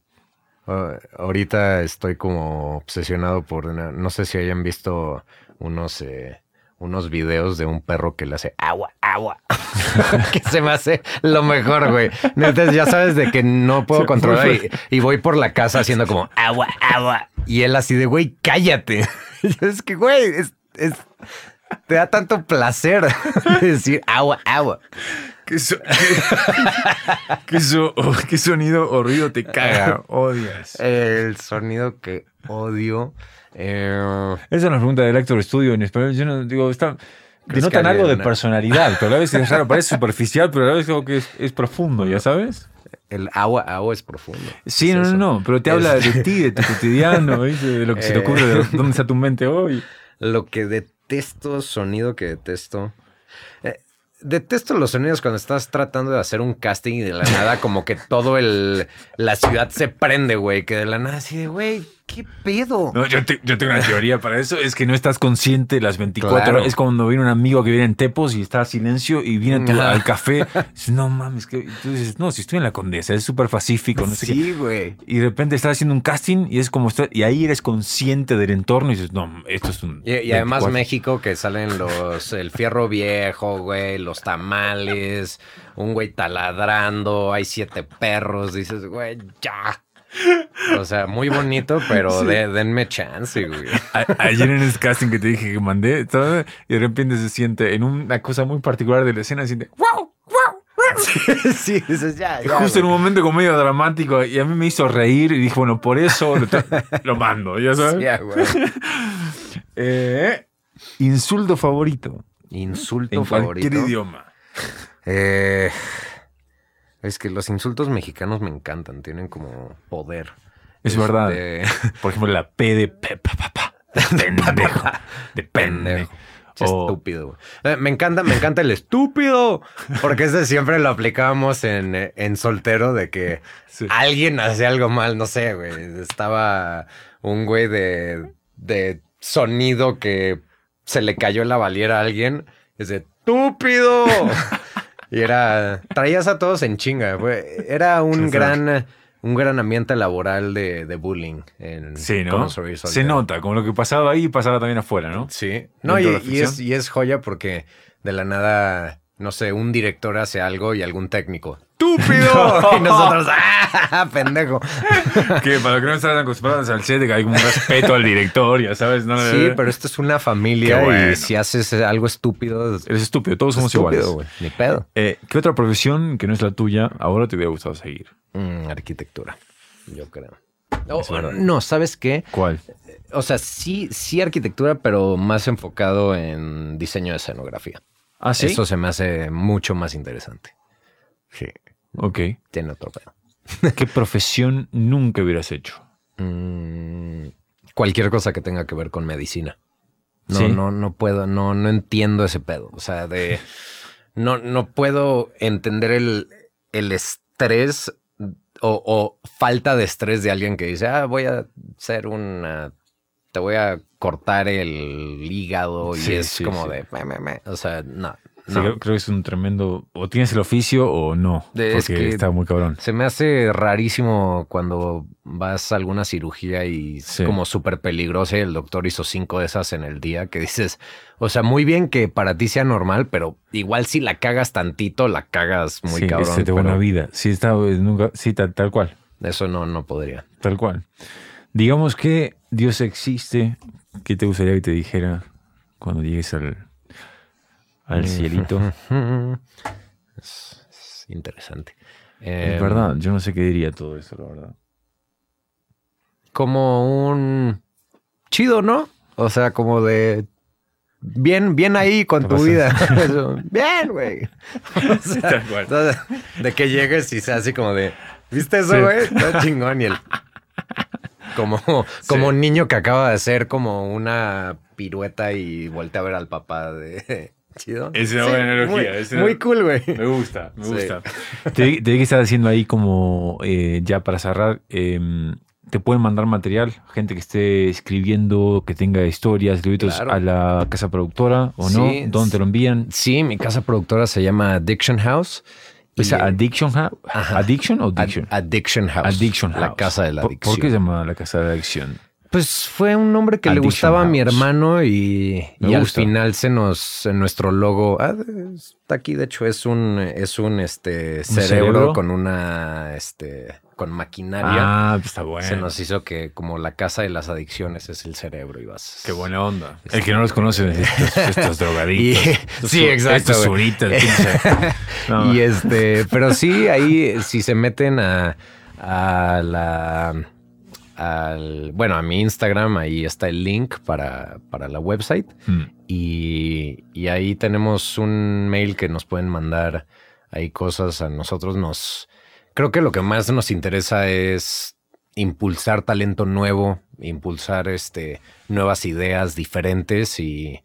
a- ahorita estoy como obsesionado por una- no sé si hayan visto unos eh, unos videos de un perro que le hace agua, agua. que se me hace lo mejor, güey. Entonces ya sabes de que no puedo controlar y, y voy por la casa haciendo como agua, agua. Y él así de, güey, cállate. Es que, güey, es, es- te da tanto placer decir agua, agua. ¿Qué, so- qué- qué so- qué sonido o ruido te caga? Odias. El sonido que odio. eh, Esa es una pregunta del Actor Studio en español. Yo no digo, está. ¿Crees Denotan algo de personalidad, pero a la vez es raro, parece superficial, pero a la vez como que es, es profundo, ¿ya sabes? el agua, agua es profundo. Sí, Es no, no, eso. no, pero te habla de ti, de tu cotidiano, de lo que se te Eh. ocurre, de dónde está tu mente hoy. Lo que detesto, sonido que detesto. Eh, detesto los sonidos cuando estás tratando de hacer un casting y de la nada como que todo el la ciudad se prende, güey, que de la nada así de, güey, ¿qué pedo? No, yo, te- yo tengo una teoría para eso, es que no estás consciente las 24 Claro. horas. Es cuando viene un amigo que viene en Tepos y está a silencio y viene al café. Dices, no mames, que tú dices, no, si estoy en la condesa, es súper pacífico, no sé sí, güey. Y de repente estás haciendo un casting y es como está- y ahí eres consciente del entorno y dices, no, esto es un. Y, y además 24. México que salen los el fierro viejo, güey, los tamales, un güey taladrando, hay siete perros, dices, güey, ya. O sea, muy bonito, pero de- denme chance, güey. A- ayer en ese casting que te dije que mandé, estaba- y de repente se siente en una cosa muy particular de la escena, se siente wow, wow. sí, ya, Y ya, Justo en un momento como medio dramático y a mí me hizo reír y dije, bueno, por eso lo, lo mando, ¿ya sabes? Güey. Eh, insulto favorito. Insulto En favorito. cualquier idioma. Eh, es que los insultos mexicanos me encantan, tienen como poder. Es verdad. Este, Por ejemplo, la P de pe, pa, pa, pa. De pendejo. De Estúpido. Eh, me encanta, me encanta el estúpido. Porque ese siempre lo aplicábamos en, en soltero de que Sí. alguien hacía algo mal, no sé, güey. Estaba un güey de, de sonido que se le cayó la valiera a alguien. Es de estúpido. y era. Traías a todos en chinga. güey. Era un gran. Un gran ambiente laboral de, de bullying. En Sí, ¿no? Se nota, como lo que pasaba ahí pasaba también afuera, ¿no? Sí. No, y, es, y es joya porque de la nada, no sé, un director hace algo y algún técnico. ¡Estúpido! Y nosotros, ¡ah! ¡Pendejo! que para los que no están acostumbrados al set, hay como un respeto al director, ya sabes, ¿no? Sí, pero esto es una familia bueno. y si haces algo estúpido, es Eres estúpido, todos somos estúpido, iguales. güey. Ni pedo. Eh, ¿Qué otra profesión que no es la tuya ahora te hubiera gustado seguir? Mm, arquitectura, yo creo. Oh, no, ¿sabes qué? ¿Cuál? O sea, sí, sí arquitectura, pero más enfocado en diseño de escenografía. ¿Ah, sí? Eso se me hace mucho más interesante. Sí, Ok. tiene otro pedo. ¿Qué profesión nunca hubieras hecho? Mm, cualquier cosa que tenga que ver con medicina. No, ¿Sí? no, no puedo, no, no entiendo ese pedo. O sea, de no, no puedo entender el, el estrés o, o falta de estrés de alguien que dice, ah, voy a hacer una, te voy a cortar el hígado y Sí, es sí, como sí. de, me, me, me. o sea, no, No. creo, creo que es un tremendo. O tienes el oficio o no. De- porque es que- está muy cabrón. Se me hace rarísimo cuando vas a alguna cirugía y es como súper peligrosa y el doctor hizo cinco de esas en el día que dices, o sea, muy bien que para ti sea normal, pero igual si la cagas tantito, la cagas muy sí, cabrón. se te va pero una vida. Sí, está, nunca, sí tal, tal cual. Eso no, no podría. Tal cual. Digamos que Dios existe. ¿Qué te gustaría que te dijera cuando llegues al, al cielito? Es, es interesante. Es Eh, verdad, yo no sé qué diría todo eso, la verdad. Como un chido, ¿no? O sea, como de bien, bien ahí con ¿Qué tu vida. Bien, güey. O sea, de que llegues y sea así como de, ¿viste eso, Sí. güey? Está chingón y el como, como un niño que acaba de hacer como una pirueta y voltea a ver al papá de chido. Es una buena analogía, Muy, es una- muy cool, güey. Me gusta, me Sí. gusta. Te, te que estás haciendo ahí como, eh, ya para cerrar, eh, te pueden mandar material, gente que esté escribiendo, que tenga historias, libritos Claro. a la casa productora o no, Sí. ¿dónde te lo envían? Sí, mi casa productora se llama Addiction House. ¿Es Y- Addiction House? ¿Addiction o Ad- Addiction? Addiction House. Addiction House. La casa de la ¿Por- adicción. ¿Por qué se llama la casa de la adicción? Pues fue un nombre que le gustaba a mi hermano y, al final se nos, en nuestro logo, ah, está aquí, de hecho, es un, es un este cerebro, cerebro? con una, este, con maquinaria. Ah, pues está bueno. Se nos hizo que como la casa de las adicciones es el cerebro y vas. Qué buena onda. El que no los conoce es estos, estos drogadictos. Y- Estos sí, exacto, Estos suritas. No, Y este, pero sí, ahí si se meten a, a la al, bueno, a mi Instagram, ahí está el link para, para la website. mm, Y, y ahí tenemos un mail que nos pueden mandar ahí cosas a nosotros. Nos creo que lo que más nos interesa es impulsar talento nuevo, impulsar este nuevas ideas diferentes y,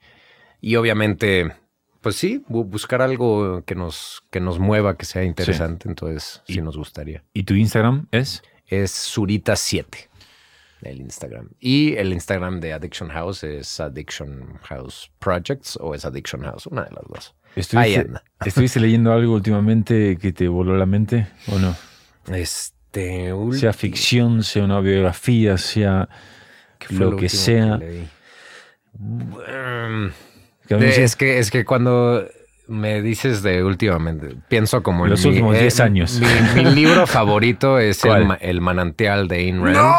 y obviamente, pues sí, bu- buscar algo que nos, que nos mueva, que sea interesante. Entonces, sí nos gustaría. ¿Y tu Instagram es? Es Surita7 el Instagram. Y el Instagram de Addiction House es Addiction House Projects o es Addiction House, una de las dos. Ahí ¿Estuviste, anda. ¿Estuviste leyendo algo últimamente que te voló la mente o no? Este, Sea ulti- ficción, sea una biografía, sea ¿qué fue lo lo que sea. leí? Mm, Que de- se- es, que, es que cuando me dices de últimamente, pienso como en Los últimos eh, 10 años. Mi, mi libro favorito es el, el manantial de Ayn Rand. ¡No!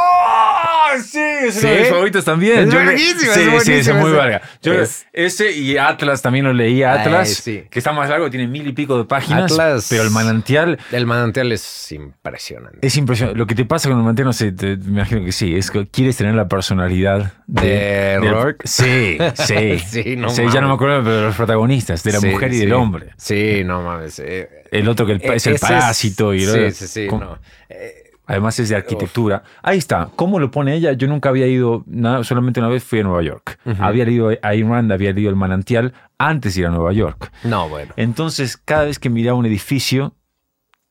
Sí, es ¿Sí? uno de mis favoritos también. Es Yo le- sí, es sí, es buenísimo muy ese. verga. Yo- Es- ese y Atlas también lo leí. Atlas, Ay, sí. que está más largo, tiene mil y pico de páginas. Atlas- Pero el manantial El manantial es impresionante. es impresionante. Lo que te pasa con el manantial, no sé, te- me imagino que sí. Es que quieres tener la personalidad ¿De Rourke? Sí, sí. Sí, no ya no me acuerdo pero de los protagonistas, de la Sí, mujer y sí. del hombre. Sí, no mames. eh, El otro que el- es el ese parásito y Sí, sí, sí. no. Eh, Además es de arquitectura. Ahí está. ¿Cómo lo pone ella? Yo nunca había ido, nada, solamente una vez fui a Nueva York. Había leído a Ayn Rand, había leído El Manantial antes de ir a Nueva York. no, bueno. Entonces, cada vez que miraba un edificio,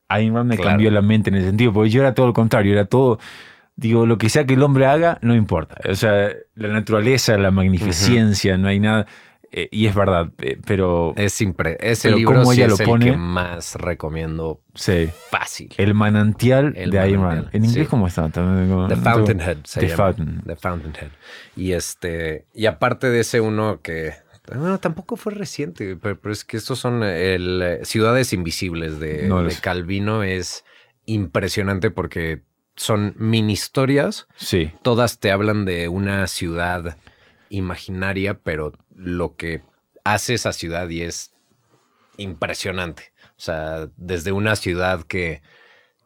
Ayn Rand me Claro. cambió la mente en ese sentido, porque yo era todo lo contrario, era todo, digo, lo que sea que el hombre haga, no importa. O sea, la naturaleza, la magnificencia, no hay nada. Eh, y es verdad, eh, pero Es impre ese Pero libro sí es lo el que más recomiendo sí, fácil. El Manantial El de Ayn Manantial, Rand. ¿En inglés sí. cómo está? The Fountainhead se The llama. Fountain. The Fountainhead. Y este, y aparte de ese uno que, bueno, tampoco fue reciente, pero, pero es que estos son el Ciudades Invisibles de, No de Calvino es impresionante porque son mini historias, Sí. todas te hablan de una ciudad imaginaria, pero lo que hace esa ciudad y es impresionante. O sea, desde una ciudad que,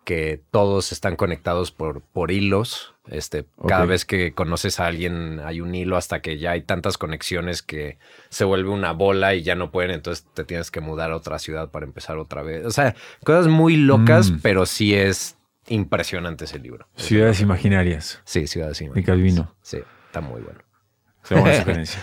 que todos están conectados por, por hilos. Este, Cada vez que conoces a alguien hay un hilo hasta que ya hay tantas conexiones que se vuelve una bola y ya no pueden, entonces te tienes que mudar a otra ciudad para empezar otra vez. O sea, cosas muy locas, Mm. pero sí es impresionante ese libro. Ciudades imaginarias Sí, Ciudades de Imaginarias. Calvino. Sí, está muy bueno. Es una buena sugerencia.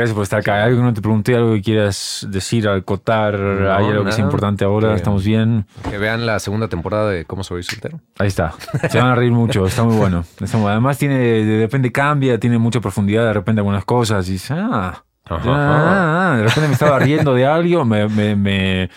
Gracias por estar acá. ¿Algo que no te pregunté? ¿Algo que quieras decir, acotar? ¿Hay algo que sea nada. importante ahora? Que- ¿Estamos bien? Que vean la segunda temporada de Cómo soy soltero. Ahí está. Se van a reír mucho. Está muy bueno. Está muy- Además, tiene, de repente cambia, tiene mucha profundidad, de repente algunas cosas. Y dices, ah, Ah, de repente me estaba riendo de algo, me, me, me,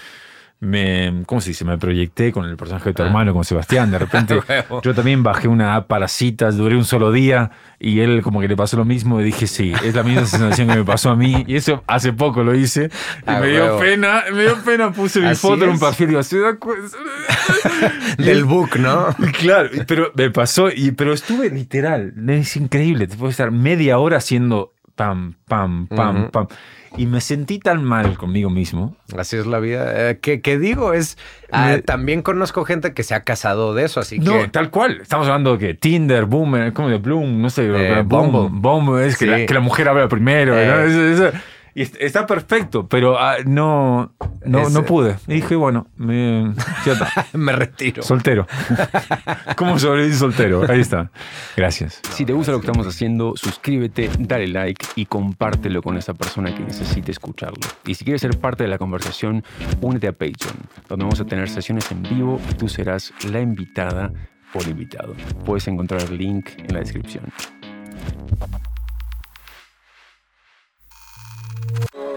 me, ¿cómo se dice? Me proyecté con el personaje de tu Ah. hermano, con Sebastián. De repente yo también bajé una app para citas, duré un solo día y él como que le pasó lo mismo y dije, sí, es la misma sensación que me pasó a mí. Y eso hace poco lo hice y Ah, me dio huevo. pena, me dio pena, puse mi Así foto en un es. perfil y digo, ¿se da Del book, ¿no? Claro, pero me pasó, y, pero estuve literal, es increíble, te puedo estar media hora haciendo pam, pam, pam, Ujú. pam. Y me sentí tan mal conmigo mismo. Así es la vida. Eh, que, que digo, es. ah, también conozco gente que se ha casado de eso, así No, que. tal cual. Estamos hablando de que Tinder, Boomer, como de Bloom, no sé, Eh, Bumble. Bumble, es que, Sí. la, que la mujer habla primero. Eh. ¿no? Y est- está perfecto, pero ah, no, no, no pude. Y dije, bueno, me, ya está. Me retiro. Soltero. ¿Cómo sobrevivir soltero? Ahí está. Gracias. Si te gusta lo que estamos haciendo, suscríbete, dale like y compártelo con esa persona que necesite escucharlo. Y si quieres ser parte de la conversación, únete a Patreon, donde vamos a tener sesiones en vivo y tú serás la invitada o el invitado. Puedes encontrar el link en la descripción. Bye.